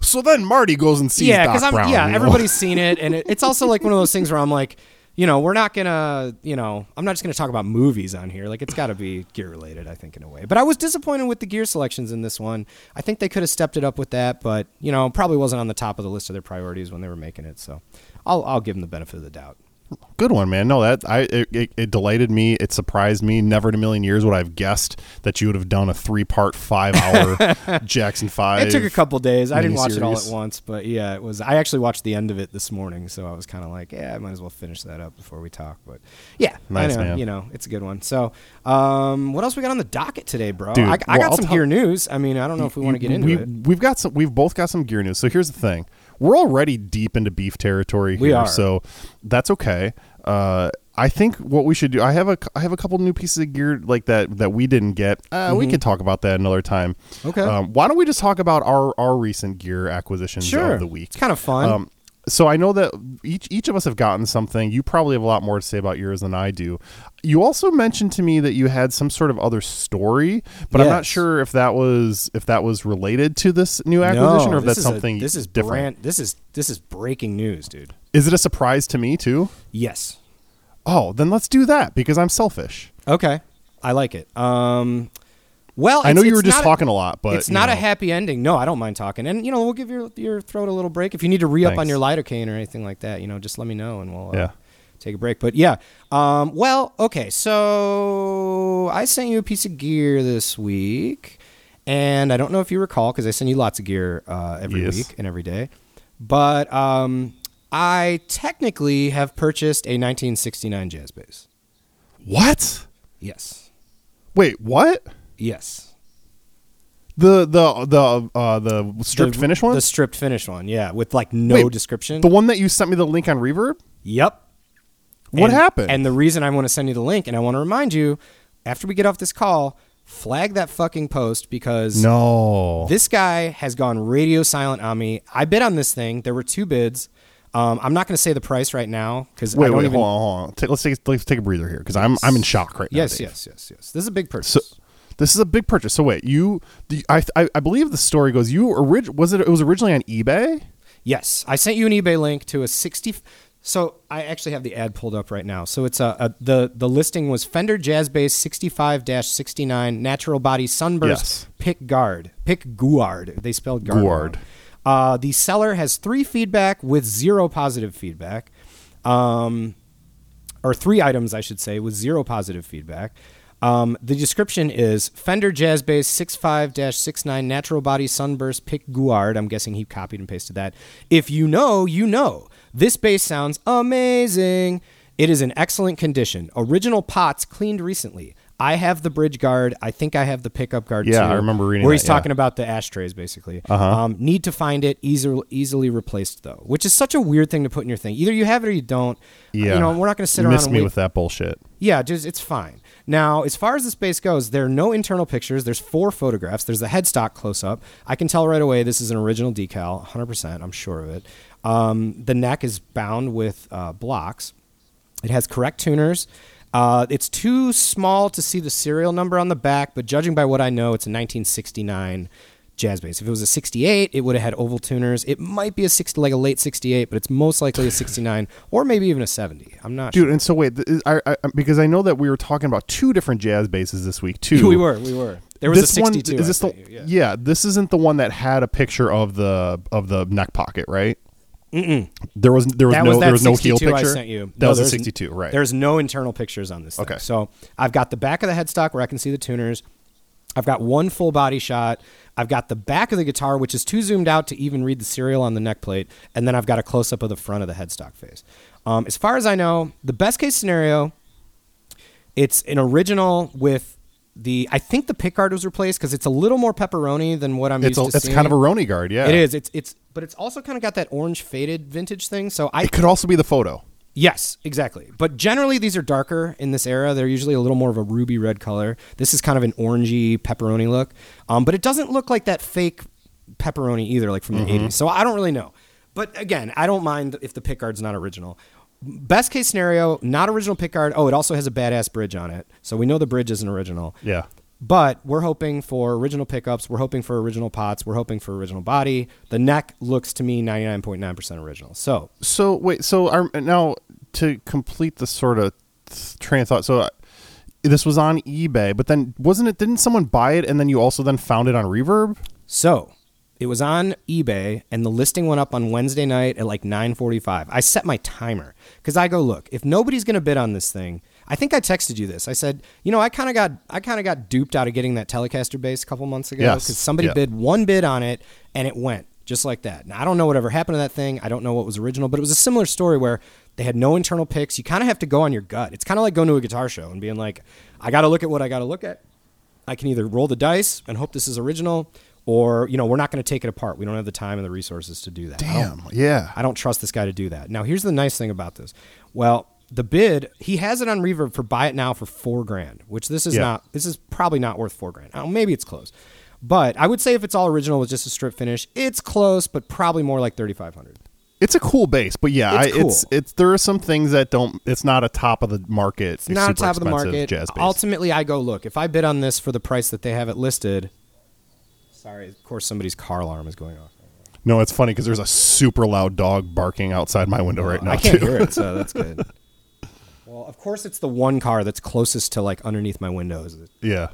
[LAUGHS] So then Marty goes and sees yeah, Doc I'm Brown. yeah you know? everybody's seen it, and it, it's also like one of those things where I'm like. You know, we're not gonna. You know, I'm not just gonna talk about movies on here. Like, it's got to be gear related, I think, in a way. But I was disappointed with the gear selections in this one. I think they could have stepped it up with that, but you know, probably wasn't on the top of the list of their priorities when they were making it. So, I'll I'll give them the benefit of the doubt. Good one, man. No, that I it, it, it delighted me. It surprised me. Never in a million years would I've guessed that you would have done a three part, five hour [LAUGHS] Jackson Five. It took a couple days. I didn't watch it all at once, but yeah, it was. I actually watched the end of it this morning, so I was kind of like, yeah, I might as well finish that up before we talk. But yeah, Nice, I know, man. you know, it's a good one. So, um, what else we got on the docket today, bro? Dude, I, I well, got I'll some tell- gear news. I mean, I don't know if we want to get into we, it. We've got some. We've both got some gear news. So here's the thing: we're already deep into beef territory. Here, We are. So that's okay. Uh, I think what we should do. I have a. I have a couple new pieces of gear like that that we didn't get. Uh, We could talk about that another time. Mm-hmm. Okay. Um, why don't we just talk about our our recent gear acquisitions Sure, of the week? It's kind of fun. Um, so I know that each each of us have gotten something. You probably have a lot more to say about yours than I do. You also mentioned to me that you had some sort of other story, but I'm not sure if that was if that was related to this new acquisition no, or if that's is a- something this is different. brand. This is this is breaking news, dude. Is it a surprise to me too? Yes. Oh, then let's do that because I'm selfish. Okay, I like it. Um, well, I know you were just a- talking a lot, but it's not a happy ending. No, I don't mind talking, and you know we'll give your your throat a little break if you need to re up on your lidocaine or anything like that. You know, just let me know and we'll uh, Yeah. take a break. But yeah, um, well, okay. So I sent you a piece of gear this week, and I don't know if you recall because I send you lots of gear uh, every Yes. week and every day, but um, I technically have purchased a 1969 jazz bass. What? Yes. Wait, what? Yes. The the the uh the stripped The- finish one? The stripped finish one, yeah, with like no Wait, description. the one that you sent me the link on Reverb? Yep. What And- happened? And the reason I want to send you the link, and I want to remind you, after we get off this call, flag that fucking post because no. this guy has gone radio silent on me. I bid on this thing. There were two bids. Um, I'm not going to say the price right now because I Wait, don't wait, even. hold on, hold on. Take, let's take let's take a breather here because I'm I'm in shock right now. Yes, yes, yes, yes. This is a big purchase. So this is a big purchase. So wait, you, the, I, I I believe the story goes you orig- was it it was originally on eBay. Yes, I sent you an eBay link to a 60. So I actually have the ad pulled up right now. So it's a, a the the listing was Fender Jazz Bass 65-69 natural body sunburst Yes. pick guard pick guard. They spelled guard. Guard. Uh, the seller has three feedback with zero positive feedback, um, or three items, I should say, with zero positive feedback. Um, the description is Fender Jazz Bass 65 69 Natural Body Sunburst Pick Guard. I'm guessing he copied and pasted that. If you know, you know. This bass sounds amazing. It is in excellent condition. Original pots cleaned recently. I have the bridge guard. I think I have the pickup guard too. Yeah, too. I remember reading it. Where that, he's yeah. talking about the ashtrays, basically. Uh-huh. Um, need to find it easily easily replaced though, which is such a weird thing to put in your thing. Either you have it or you don't. Yeah. You know, we're not going to sit You around Miss me wait with that bullshit. yeah, just it's fine. Now, as far as the space goes, there are no internal pictures. There's four photographs. There's a headstock close up. I can tell right away this is an original decal, 100%. I'm sure of it. Um, the neck is bound with uh, blocks. It has correct tuners. Uh, it's too small to see the serial number on the back, but judging by what I know, it's a 1969 jazz bass. If it was a 68, it would have had oval tuners. It might be a 60, like a late 68, but it's most likely a 69 [SIGHS] or maybe even a 70. I'm not Dude, and so wait, th- I, I, because I know that we were talking about two different jazz basses this week too. [LAUGHS] We were, we were. There was this a 62. one is this the you, yeah. this isn't the one that had a picture of the of the neck pocket, right? Mm-mm. There was there was That no was that there was no heel 62 I picture. sent you. That No, was a there's- 62, right? There's no internal pictures on this. Thing. Okay. So I've got the back of the headstock where I can see the tuners. I've got one full body shot. I've got the back of the guitar, which is too zoomed out to even read the serial on the neck plate, and then I've got a close up of the front of the headstock face. Um, as far as I know, the best case scenario, it's an original with the. I think the pickguard was replaced because it's a little more pepperoni than what I'm it's a, used to it's seeing. kind of a Roni guard, yeah. It is. It's it's, but it's also kind of got that orange faded vintage thing. So I It could also be the photo. Yes, exactly. But generally, these are darker in this era. They're usually a little more of a ruby red color. This is kind of an orangey pepperoni look, um, but it doesn't look like that fake pepperoni either, like from the '80s. So I don't really know. But again, I don't mind if the pickguard's not original. Best case scenario, not original pickguard. Oh, it also has a badass bridge on it, so we know the bridge isn't original. Yeah. But we're hoping for original pickups. We're hoping for original pots. We're hoping for original body. The neck looks to me 99.9% original. So So wait, so our, now to complete the sort of train of thought. So uh, this was on eBay, but then wasn't it? Didn't someone buy it and then you also then found it on Reverb? So it was on eBay, and the listing went up on Wednesday night at like 9:45. I set my timer because I go, look, if nobody's gonna bid on this thing, I think I texted you this. I said, you know, I kind of got I kind of got duped out of getting that Telecaster bass a couple months ago Yes. because somebody Yeah. bid one bid on it and it went just like that. Now I don't know whatever happened to that thing. I don't know what was original, but it was a similar story where they had no internal picks. You kind of have to go on your gut. It's kind of like going to a guitar show and being like, I got to look at what I got to look at. I can either roll the dice and hope this is original, or you know we're not going to take it apart. We don't have the time and the resources to do that. I Damn. Yeah. I don't trust this guy to do that. Now, here's the nice thing about this. Well, the bid he has it on Reverb for buy it now for four grand, which this is Yeah. not. This is probably not worth four grand. Oh, maybe it's close, but I would say if it's all original with just a strip finish, it's close, but probably more like thirty five hundred. It's a cool bass, but yeah, It's I, it's cool. it's there are some things that don't. It's not a top of the market. It's not top of the market. Jazz bass. Ultimately, I go look. If I bid on this for the price that they have it listed, sorry, of course somebody's car alarm is going off. no, it's funny because there's a super loud dog barking outside my window oh, right now I can't too. hear it, so [LAUGHS] that's good. Well, of course, it's the one car that's closest to like underneath my windows. yeah.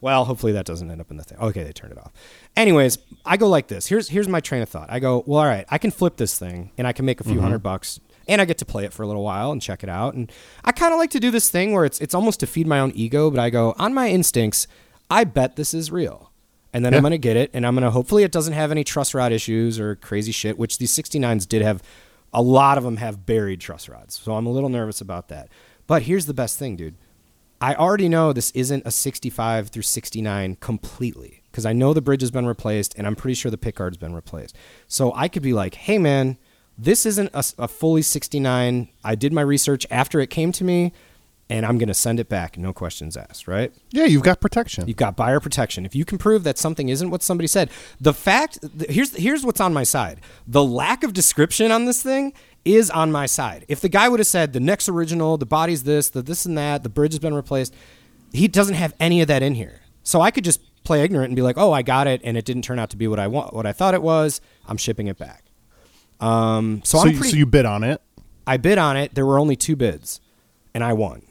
Well, hopefully that doesn't end up in the thing. Okay, they turned it off. Anyways, I go like this. Here's here's my train of thought. I go, well, all right, I can flip this thing and I can make a few mm-hmm. hundred bucks and I get to play it for a little while and check it out. And I kind of like to do this thing where it's it's almost to feed my own ego, but I go on my instincts. I bet this is real. And then I'm going to get it and I'm going to hopefully it doesn't have any truss rod issues or crazy shit, which these 69s did have a lot of them have buried truss rods. So I'm a little nervous about that. But here's the best thing, dude. I already know this isn't a 65 through 69 completely because I know the bridge has been replaced and I'm pretty sure the pickguard's been replaced. So I could be like, hey, man, this isn't a, a fully 69. I did my research after it came to me and I'm going to send it back. No questions asked, right? Yeah, you've got protection. You've got buyer protection. If you can prove that something isn't what somebody said, the fact here's here's what's on my side. The lack of description on this thing is on my side. If the guy would have said the next original, the body's this, the this and that, the bridge has been replaced, he doesn't have any of that in here. So I could just play ignorant and be like, "Oh, I got it, and it didn't turn out to be what I want, what I thought it was. I'm shipping it back." Um, so, so, pretty. so you bid on it. I bid on it. There were only two bids, and I won.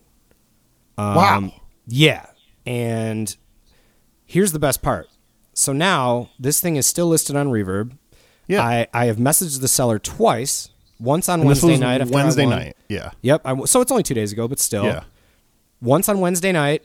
Um, Wow. Yeah. And here's the best part. So now this thing is still listed on Reverb. Yeah. I, I have messaged the seller twice. Once on And Wednesday night. Wednesday night. Yeah. Yep. I, so it's only two days ago, but still. Yeah. Once on Wednesday night,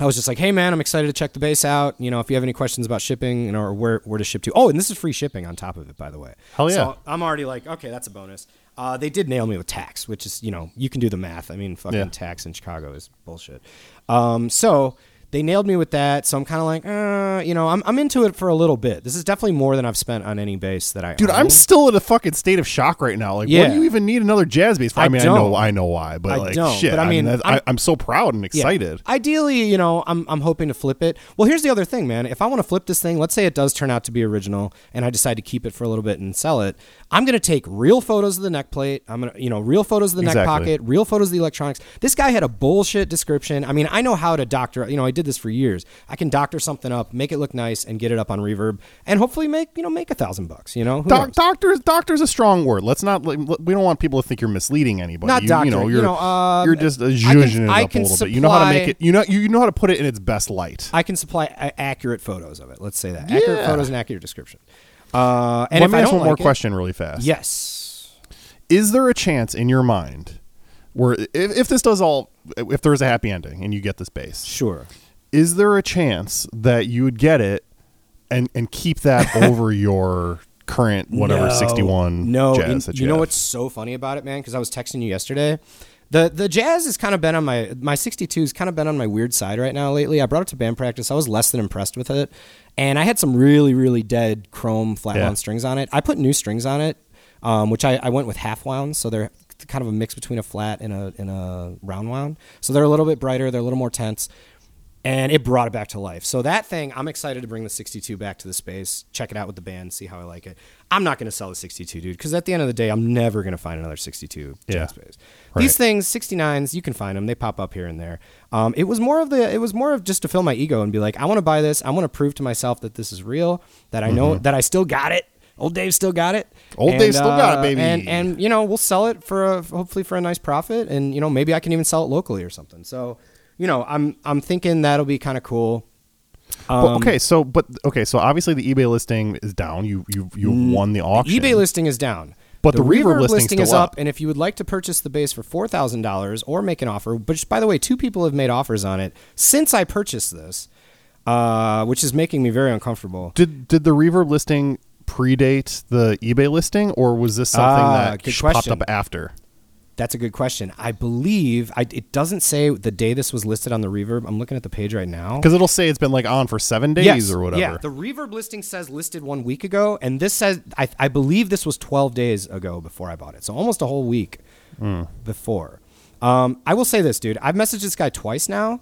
I was just like, "Hey man, I'm excited to check the base out. You know, if you have any questions about shipping you know, or where where to ship to. Oh, and this is free shipping on top of it, by the way. Hell yeah. So I'm already like, okay, that's a bonus. Uh, they did nail me with tax, which is you know you can do the math. I mean, fucking Yeah. tax in Chicago is bullshit. Um, so they nailed me with that. So I'm kind of like, uh, you know, I'm I'm into it for a little bit. This is definitely more than I've spent on any base that I. Dude, own. I'm still in a fucking state of shock right now. Like, what do you even need another jazz bass for? I, I mean, I don't. know, I know why, but I like, don't, shit. but I mean, I'm- I, I'm so proud and Yeah. excited. Ideally, you know, I'm, I'm hoping to flip it. Well, here's the other thing, man. If I want to flip this thing, let's say it does turn out to be original and I decide to keep it for a little bit and sell it, I'm going to take real photos of the neck plate. I'm going to, you know, real photos of the neck pocket, real photos of the electronics. This guy had a bullshit description. I mean, I know how to doctor, you know, I did this for years. I can doctor something up, make it look nice and get it up on reverb and hopefully make, you know, make a thousand bucks, you know? Who Doc, knows? doctors, doctor's a strong word. Let's not. We don't want people to think you're misleading anybody. Not you, doctor, You know, you you're, know, um, you're just uh, zhuzhing it up a little bit. You know how to make it. You know, you know how to put it in its best light. I can supply a- accurate photos of it. Let's say that. Accurate photos and accurate description. Uh, and Let if me I ask one more it- question really fast. Yes. Is there a chance in your mind where if, if this does all, if there is a happy ending and you get this bass, Sure. Is there a chance that you would get it and and keep that [LAUGHS] over your current whatever No. 61 No, jazz that you you know have? what's so funny about it, man? Because I was texting you yesterday. The the jazz has kind of been on my my 62 has kind of been on my weird side right now lately. I brought it to band practice. I was less than impressed with it, and I had some really really dead chrome flat Yeah. wound strings on it. I put new strings on it, um, which I, I went with half wound, so they're kind of a mix between a flat and a and a round wound. So they're a little bit brighter. They're a little more tense. And it brought it back to life. So that thing, I'm excited to bring the 62 back to the space, check it out with the band, see how I like it. I'm not going to sell the 62, dude, because at the end of the day, I'm never going to find another 62 Yeah. jazz bass. Right. These things, 69s, you can find them. They pop up here and there. Um, it was more of the, it was more of just to fill my ego and be like, I want to buy this. I want to prove to myself that this is real, that I know that I still got it. Old Dave still got it. Mm-hmm. Old And, Dave still got it, uh, baby. And and you know we'll sell it for a, hopefully for a nice profit, and you know maybe I can even sell it locally or something. So you know I'm I'm thinking that'll be kind of cool. Um, okay, so but okay, so obviously the eBay listing is down. You you you won the auction. Mm, eBay listing is down. But the Reverb listing's listing is up, up. and if you would like to purchase the base for four thousand dollars or make an offer, which by the way, two people have made offers on it since I purchased this, uh, which is making me very uncomfortable. Did did the Reverb listing predate the eBay listing, or was this something Ah, that popped up after? That's a good question. I believe I, it doesn't say the day this was listed on the Reverb. I'm looking at the page right now. Because it'll say it's been like on for seven days or whatever. Yeah, the Reverb listing says listed one week ago, and this says I, I believe this was 12 days ago before I bought it, so almost a whole week Hmm. before. Um, I will say this, dude. I've messaged this guy twice now,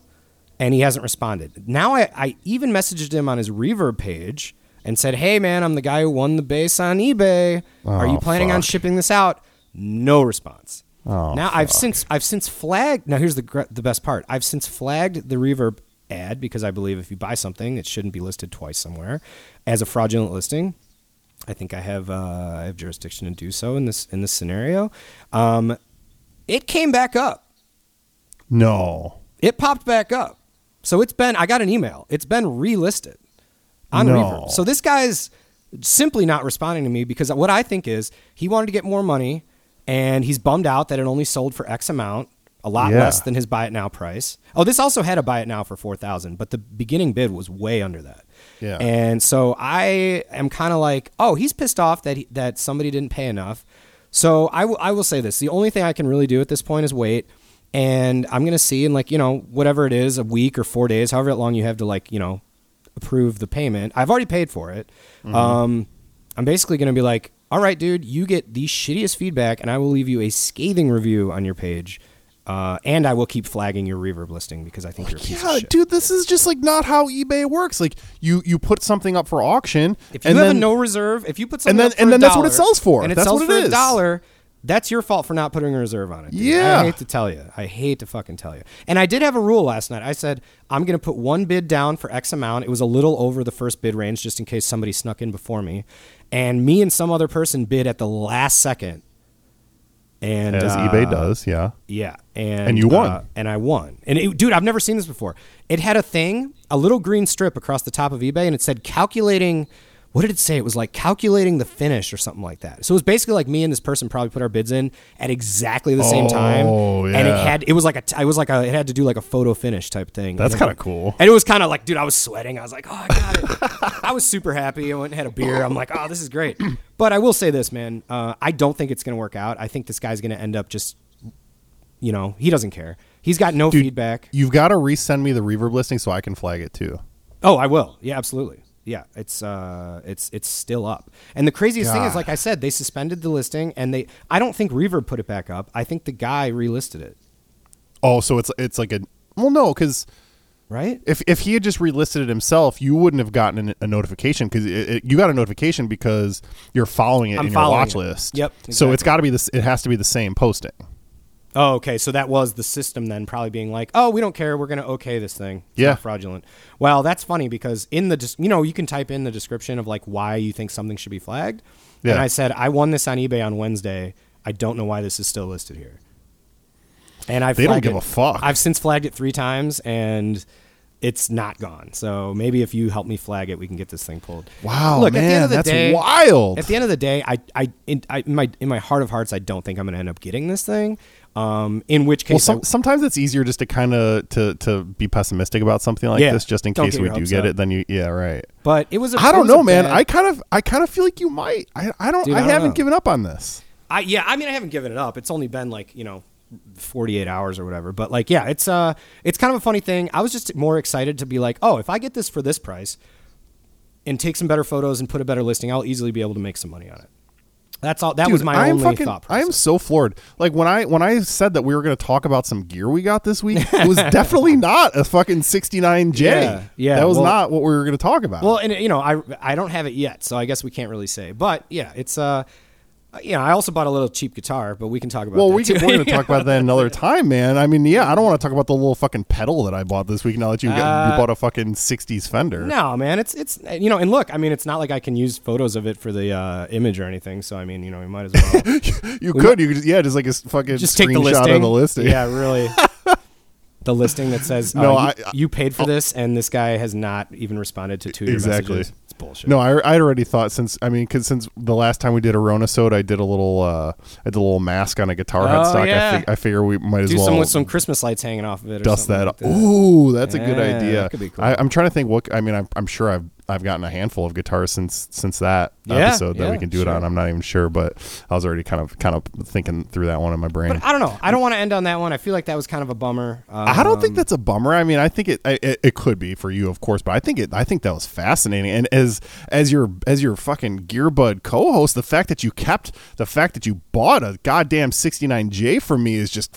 and he hasn't responded. Now I, I even messaged him on his Reverb page and said, "Hey, man, I'm the guy who won the base on eBay. Are you Oh, planning on shipping this out?" No response. Oh, now I've since I've since flagged. Now here's the gr- the best part. I've since flagged the Reverb ad because I believe if you buy something, it shouldn't be listed twice somewhere as a fraudulent listing. I think I have uh, I have jurisdiction to do so in this in this scenario. Um, it came back up. no. It popped back up. So it's been I got an email. It's been relisted on No. Reverb. So this guy's simply not responding to me because what I think is he wanted to get more money and he's bummed out that it only sold for X amount, a lot Yeah. less than his buy it now price. Oh, this also had a buy it now for 4000, but the beginning bid was way under that. Yeah. And so I am kind of like, oh, he's pissed off that he, that somebody didn't pay enough. So I will I will say this: the only thing I can really do at this point is wait, and I'm gonna see in like you know whatever it is, a week or four days, however long you have to like you know approve the payment. I've already paid for it. Um, I'm basically gonna be like, all right, dude, you get the shittiest feedback, and I will leave you a scathing review on your page. Uh, and I will keep flagging your reverb listing because I think you're a piece Yeah, of shit. dude, this is just like not how eBay works. Like you you put something up for auction, If you and have then a no reserve, if you put something then- up for and then that's what it sells for. and it That's sells what for it a dollar, that's your fault for not putting a reserve on it. dude. Yeah. I hate to tell you. I hate to fucking tell you. And I did have a rule last night. I said I'm going to put one bid down for X amount. It was a little over the first bid range, just in case somebody snuck in before me, and me and some other person bid at the last second. And as uh, eBay does, yeah. yeah, and And you won. uh, and I won. And it, dude, I've never seen this before. It had a thing, a little green strip across the top of eBay, and it said calculating what did it say? It was like calculating the finish or something like that. So it was basically like me and this person probably put our bids in at exactly the same time, Oh, and it had it was like a t- I was like a it had to do like a photo finish type thing. That's kinda cool. And it was kind of like, dude, I was sweating. I was like, oh, I got it. I was super happy. I went and had a beer. I'm like, oh, this is great. [CLEARS THROAT] But I will say this, man. Uh, I don't think it's going to work out. I think this guy's going to end up just, you know, he doesn't care. He's got no Dude, feedback. You've got to resend me the reverb listing so I can flag it too. Oh, I will. Yeah, absolutely. Yeah, it's uh, it's it's still up. And the craziest thing is, like I said, they suspended the listing, and they. I don't think Reverb put it back up. I think the guy relisted it. Oh, so it's it's like a well, no, because Right? if if he had just relisted it himself, you wouldn't have gotten a, a notification because you got a notification because you're following it I'm in your watch it. list. Yep, So it's got to be this. It has to be the same posting. Oh, okay. So that was the system then, probably being like, "Oh, we don't care. We're going to okay this thing. It's Yeah. not fraudulent." Well, that's funny because in the you know you can type in the description of like why you think something should be flagged. Yeah. And I said I won this on eBay on Wednesday. I don't know why this is still listed here. And I've They don't give it- a fuck. I've since flagged it three times and. It's not gone, so maybe if you help me flag it, we can get this thing pulled. Wow, Look, at the end of the that's day, wild. At the end of the day, I, I, in, I, in my, in my heart of hearts, I don't think I'm going to end up getting this thing. Um, in which well, case, I- sometimes it's easier just to kind of to to be pessimistic about something like Yeah. this, just in case we do hopes get up. it. Then you, yeah, right. But it was. A, I it don't was a know, man. bad- I kind of I kind of feel like you might. I I don't. Dude, I, I don't haven't know. given up on this. I yeah. I mean, I haven't given it up. It's only been like you know, forty eight hours or whatever. But like, yeah, it's uh, it's kind of a funny thing. I was just more excited to be like, oh, if I get this for this price, and take some better photos and put a better listing, I'll easily be able to make some money on it. That's all. That was my I am only fucking. thought I am so floored. Like when I when I said that we were going to talk about some gear we got this week, it was definitely [LAUGHS] not a fucking 69J. Yeah, yeah, that was well- not what we were going to talk about. Well, and you know, I I don't have it yet, so I guess we can't really say. But yeah, it's uh, you know, I also bought a little cheap guitar, but we can talk about. Well, that we can, we're going to talk about that another [LAUGHS] time, man. I mean, yeah, I don't want to talk about the little fucking pedal that I bought this week. Now that you, got, Uh, you bought a fucking '60s Fender. No, man, it's it's you know, and look, I mean, it's not like I can use photos of it for the uh, image or anything. So I mean, you know, we might as well [LAUGHS] you could, you could, yeah, just like a fucking just take the screenshot listing. of the listing. Yeah, really. [LAUGHS] the listing that says, No, uh, you, I- I- you paid for this, and this guy has not even responded to two Exactly. messages. Bullshit. No, I I'd already thought since I mean because since the last time we did a Rona Sode, I did a little uh I did a little mask on a guitar Oh, headstock. yeah. I, fig- I figure we might as well. do well some with some Christmas lights hanging off of it. Or dust something that. like up. Ooh, that's a good idea. that could be cool. I, I'm trying to think. What I mean, I'm, I'm sure I've I've gotten a handful of guitars since since that Yeah, episode that we can do it on. I'm not even sure, but I was already kind of kind of thinking through that one in my brain. But I don't know. I don't want to end on that one. I feel like that was kind of a bummer. I don't think Um, that's a bummer. I mean, I think it, it it could be for you, of course, but I think it I think that was fascinating. And as as your as your fucking Gearbud co-host, the fact that you kept the fact that you bought a goddamn 69J for me is just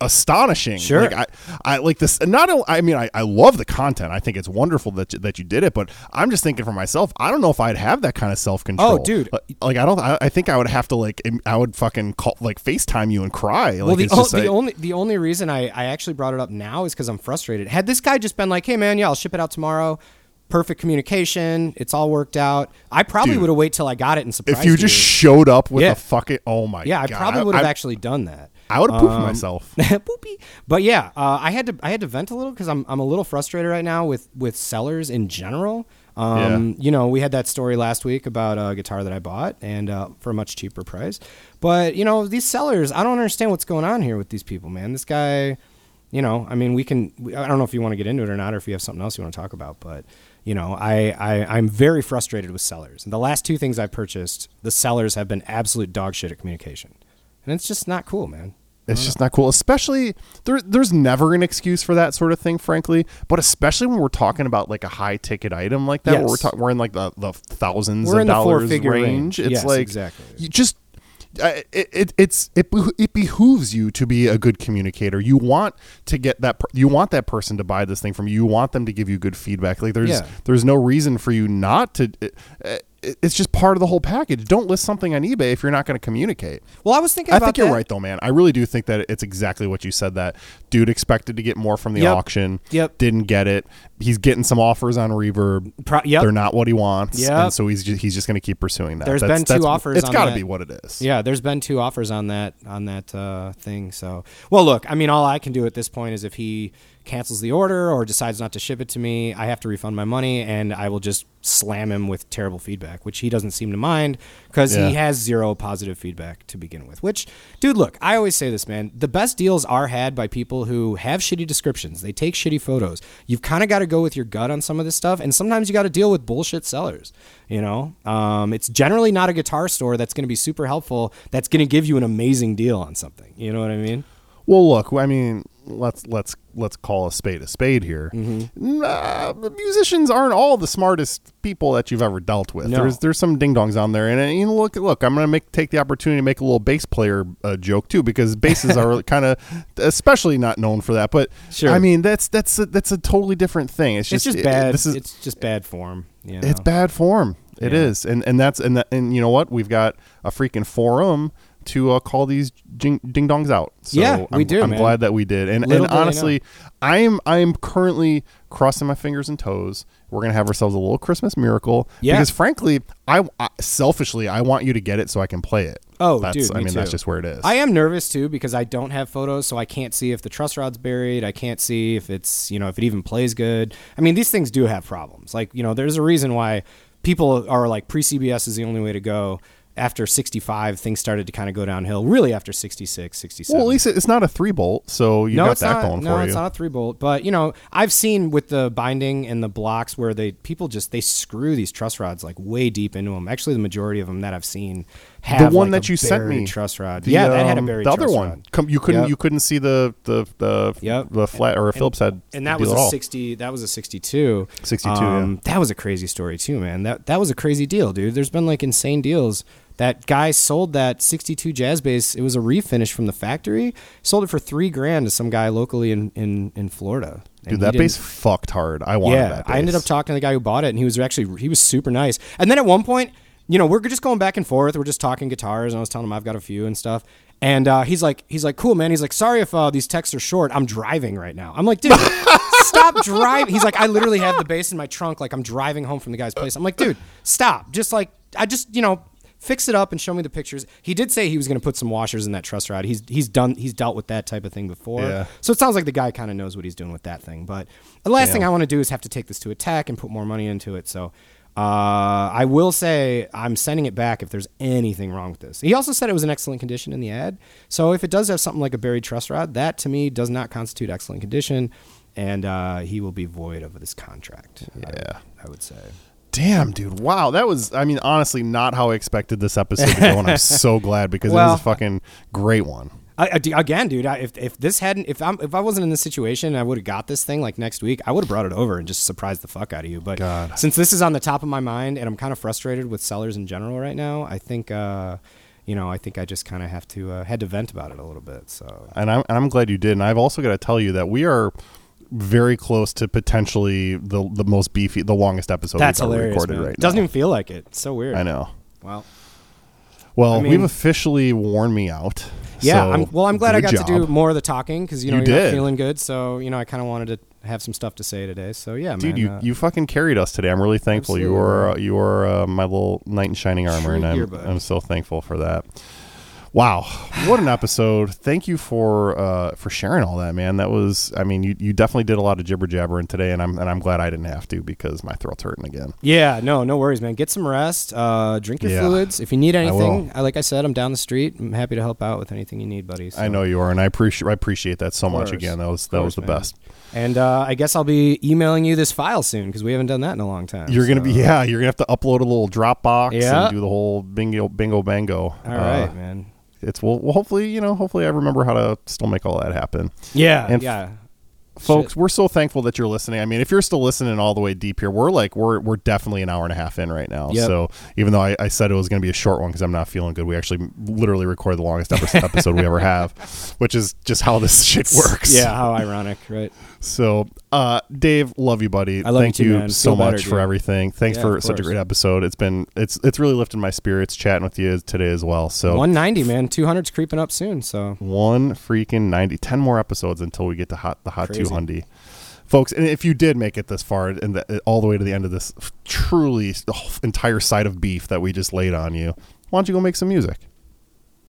astonishing. Sure. Like I, I like this not only I mean I, I love the content. I think it's wonderful that you, that you did it, but I'm just thinking for myself, I don't know if I'd have that kind of self-control. Oh, dude. Like, like, I don't I, I think I would have to like I would fucking call like FaceTime you and cry. Like Well, the, the like- only the only reason I, I actually brought it up now is because I'm frustrated. Had this guy just been like, "Hey, man, yeah, I'll ship it out tomorrow," perfect communication, it's all worked out. I probably would have waited till I got it and surprised if you just showed up with Yeah. a fucking oh my god, yeah, I god probably would have actually done that. I would have pooped Um, myself. [LAUGHS] Boopy. But yeah, uh, I had to I had to vent a little because I'm I'm a little frustrated right now with with sellers in general. Um, You know, we had that story last week about a guitar that I bought and uh, for a much cheaper price. But you know, these sellers, I don't understand what's going on here with these people, man. This guy, you know, I mean, we can. I don't know if you want to get into it or not, or if you have something else you want to talk about, but. You know, I, I I'm very frustrated with sellers. And the last two things I purchased, the sellers have been absolute dog shit at communication, and it's just not cool, man. It's just not cool. Especially there, there's never an excuse for that sort of thing, frankly. But especially when we're talking about like a high ticket item like that, where we're talking, we're in like the, the thousands We're of in the dollars range. range. It's Yes, like exactly. you just. Uh, it, it it's it it behooves you to be a good communicator. You want to get that per- you want that person to buy this thing from you. You want them to give you good feedback. Like there's Yeah. there's no reason for you not to. It, it- it's just part of the whole package. Don't list something on eBay if you're not going to communicate. Well, I was thinking. I think you're that. right though, man. I really do think that it's exactly what you said. That dude expected to get more from the Yep. auction. Yep. Didn't get it. He's getting some offers on Reverb. Pro- yep. They're not what he wants. Yep. And so he's just, he's just going to keep pursuing that. There's That's- been two that's- offers It's got to be what it is. Yeah, there's been two offers on that on that uh, thing. So, well, look, I mean, all I can do at this point is if he cancels the order or decides not to ship it to me, I have to refund my money, and I will just slam him with terrible feedback. which he doesn't seem to mind because Yeah. he has zero positive feedback to begin with. Which, dude, look, I always say this, man. The best deals are had by people who have shitty descriptions. They take shitty photos. You've kind of got to go with your gut on some of this stuff, and sometimes you got to deal with bullshit sellers. You know, um, it's generally not a guitar store that's going to be super helpful. That's going to give you an amazing deal on something. You know what I mean? Well, look, I mean, let's let's let's call a spade a spade here. Mm-hmm. The musicians aren't all the smartest people that you've ever dealt with. No. There's there's some ding dongs on there, and, and you know, look look, I'm gonna make take the opportunity to make a little bass player uh, joke too, because basses are [LAUGHS] kind of especially not known for that. But Sure. I mean, that's that's a, that's a totally different thing. It's It's just just it- bad. this is it's just bad form. You know? it's bad form. It Yeah. is, and and that's and that, and you know what? We've got a freaking forum to uh, call these ding dongs out. So Yeah, we I'm, do, I'm man. glad that we did. And Little and honestly, I'm I'm currently crossing my fingers and toes. We're gonna have ourselves a little Christmas miracle. Yeah. Because frankly, I, I selfishly I want you to get it so I can play it. Oh, that's, dude, I me mean that's just where it is. I am nervous too because I don't have photos, so I can't see if the truss rod's buried. I can't see if it's you know if it even plays good. I mean, these things do have problems. Like you know, there's a reason why people are like pre CBS is the only way to go. After 65, things started to kind of go downhill. Really, after 66, 67. well, at least it's not a three bolt, so you no, got it's that not. going no, for you no it's not a three bolt. But you know, I've seen with the binding and the blocks where they people just they screw these truss rods like way deep into them. Actually, the majority of them that I've seen have the one like, that a you sent me, truss rod. The, yeah, that had a um, buried The other truss one, rod. You couldn't Yep. you couldn't see the the the Yep. the flat or a Phillips head, and that was a 60 that was a 62 62, yeah. that was a crazy story too man that that was a crazy deal dude there's been like insane deals that guy sold that 62 jazz bass. It was a refinish from the factory. Sold it for three grand to some guy locally in in, in florida. And Dude, that bass fucked hard. I wanted yeah that. i ended up talking to the guy who bought it and he was actually he was super nice. And then at one point you know we're just going back and forth. We're just talking guitars and i was telling him i've got a few and stuff. And uh, he's like he's like cool man. He's like sorry if uh, these texts are short. I'm driving right now. I'm like dude [LAUGHS] stop driving. He's like i literally have the bass in my trunk. Like i'm driving home from the guy's place. I'm like dude stop. Just like i just you know fix it up and show me the pictures he did say he was going to put some washers in that truss rod he's he's done he's dealt with that type of thing before Yeah. so it sounds like the guy kind of knows what he's doing with that thing. But the last thing I want to do is have to take this to a tech and put more money into it. So uh, I will say I'm sending it back if there's anything wrong with this. He also said it was in excellent condition in the ad. So if it does have something like a buried truss rod, that to me does not constitute excellent condition, and uh, he will be void of this contract. I- Yeah. I would say. Damn, dude. Wow. That was, I mean, honestly, not how I expected this episode to go. And I'm so [LAUGHS] glad because it was a fucking great one. I, I- again, dude. I, if if this hadn't, if I'm if I wasn't in this situation, and I would have got this thing like next week. I would have brought it over and just surprised the fuck out of you. But God. since this is on the top of my mind, and I'm kind of frustrated with sellers in general right now, I think, uh, you know, I think I just kind of have to uh, had to vent about it a little bit. So And I'm, and I'm glad you did. And I've also got to tell you that we are very close to potentially the the most beefy, the longest episode that's we've ever hilarious. recorded man. right Doesn't now. even feel like it. It's so weird. I know. Well, Well, I mean- we've officially worn me out. yeah. so I'm, well, I'm glad I good got to do more of the talking because you know You are not feeling good. So you know, I kind of wanted to have some stuff to say today. So yeah, Dude, man. you, uh, you fucking carried us today. I'm really thankful. You were uh, you were uh, my little knight in shining armor, True and I'm. I'm so thankful for that. Wow, what an episode! Thank you for uh, for sharing all that, man. That was, I mean, you, you definitely did a lot of jibber jabbering today, and I'm and I'm glad I didn't have to because my throat's hurting again. Yeah, no, no worries, man. Get some rest. Uh, drink your Yeah. fluids. If you need anything, will. I like I said, I'm down the street. I'm happy to help out with anything you need, buddy. So- I know you are, and I appreciate I appreciate that so much. Again, that was that Of was the man. best. And uh, I guess I'll be emailing you this file soon because we haven't done that in a long time. You're gonna be yeah. You're gonna have to upload a little Dropbox Yeah. and do the whole bingo bingo bango. All Uh, right, man. It's well, well, hopefully you know. Hopefully, I remember how to still make all that happen. Yeah, and- yeah. folks we're so thankful that you're listening i mean if you're still listening all the way deep here we're like we're we're definitely an hour and a half in right now Yep. so even though I, I said it was going to be a short one because i'm not feeling good we actually literally recorded the longest [LAUGHS] episode we ever have which is just how this shit works Yeah, how ironic, right? So uh dave love you buddy I love you thank too, you man. so Feel better, much for dude. everything thanks Yeah, for of such a course. great episode it's been it's it's really lifted my spirits chatting with you today as well so 190, man. 200's creeping up soon. So one freaking 90 10 more episodes until we get to hot the hot Crazy. 200 folks and if you did make it this far and the, all the way to the end of this truly the whole entire side of beef that we just laid on you why don't you go make some music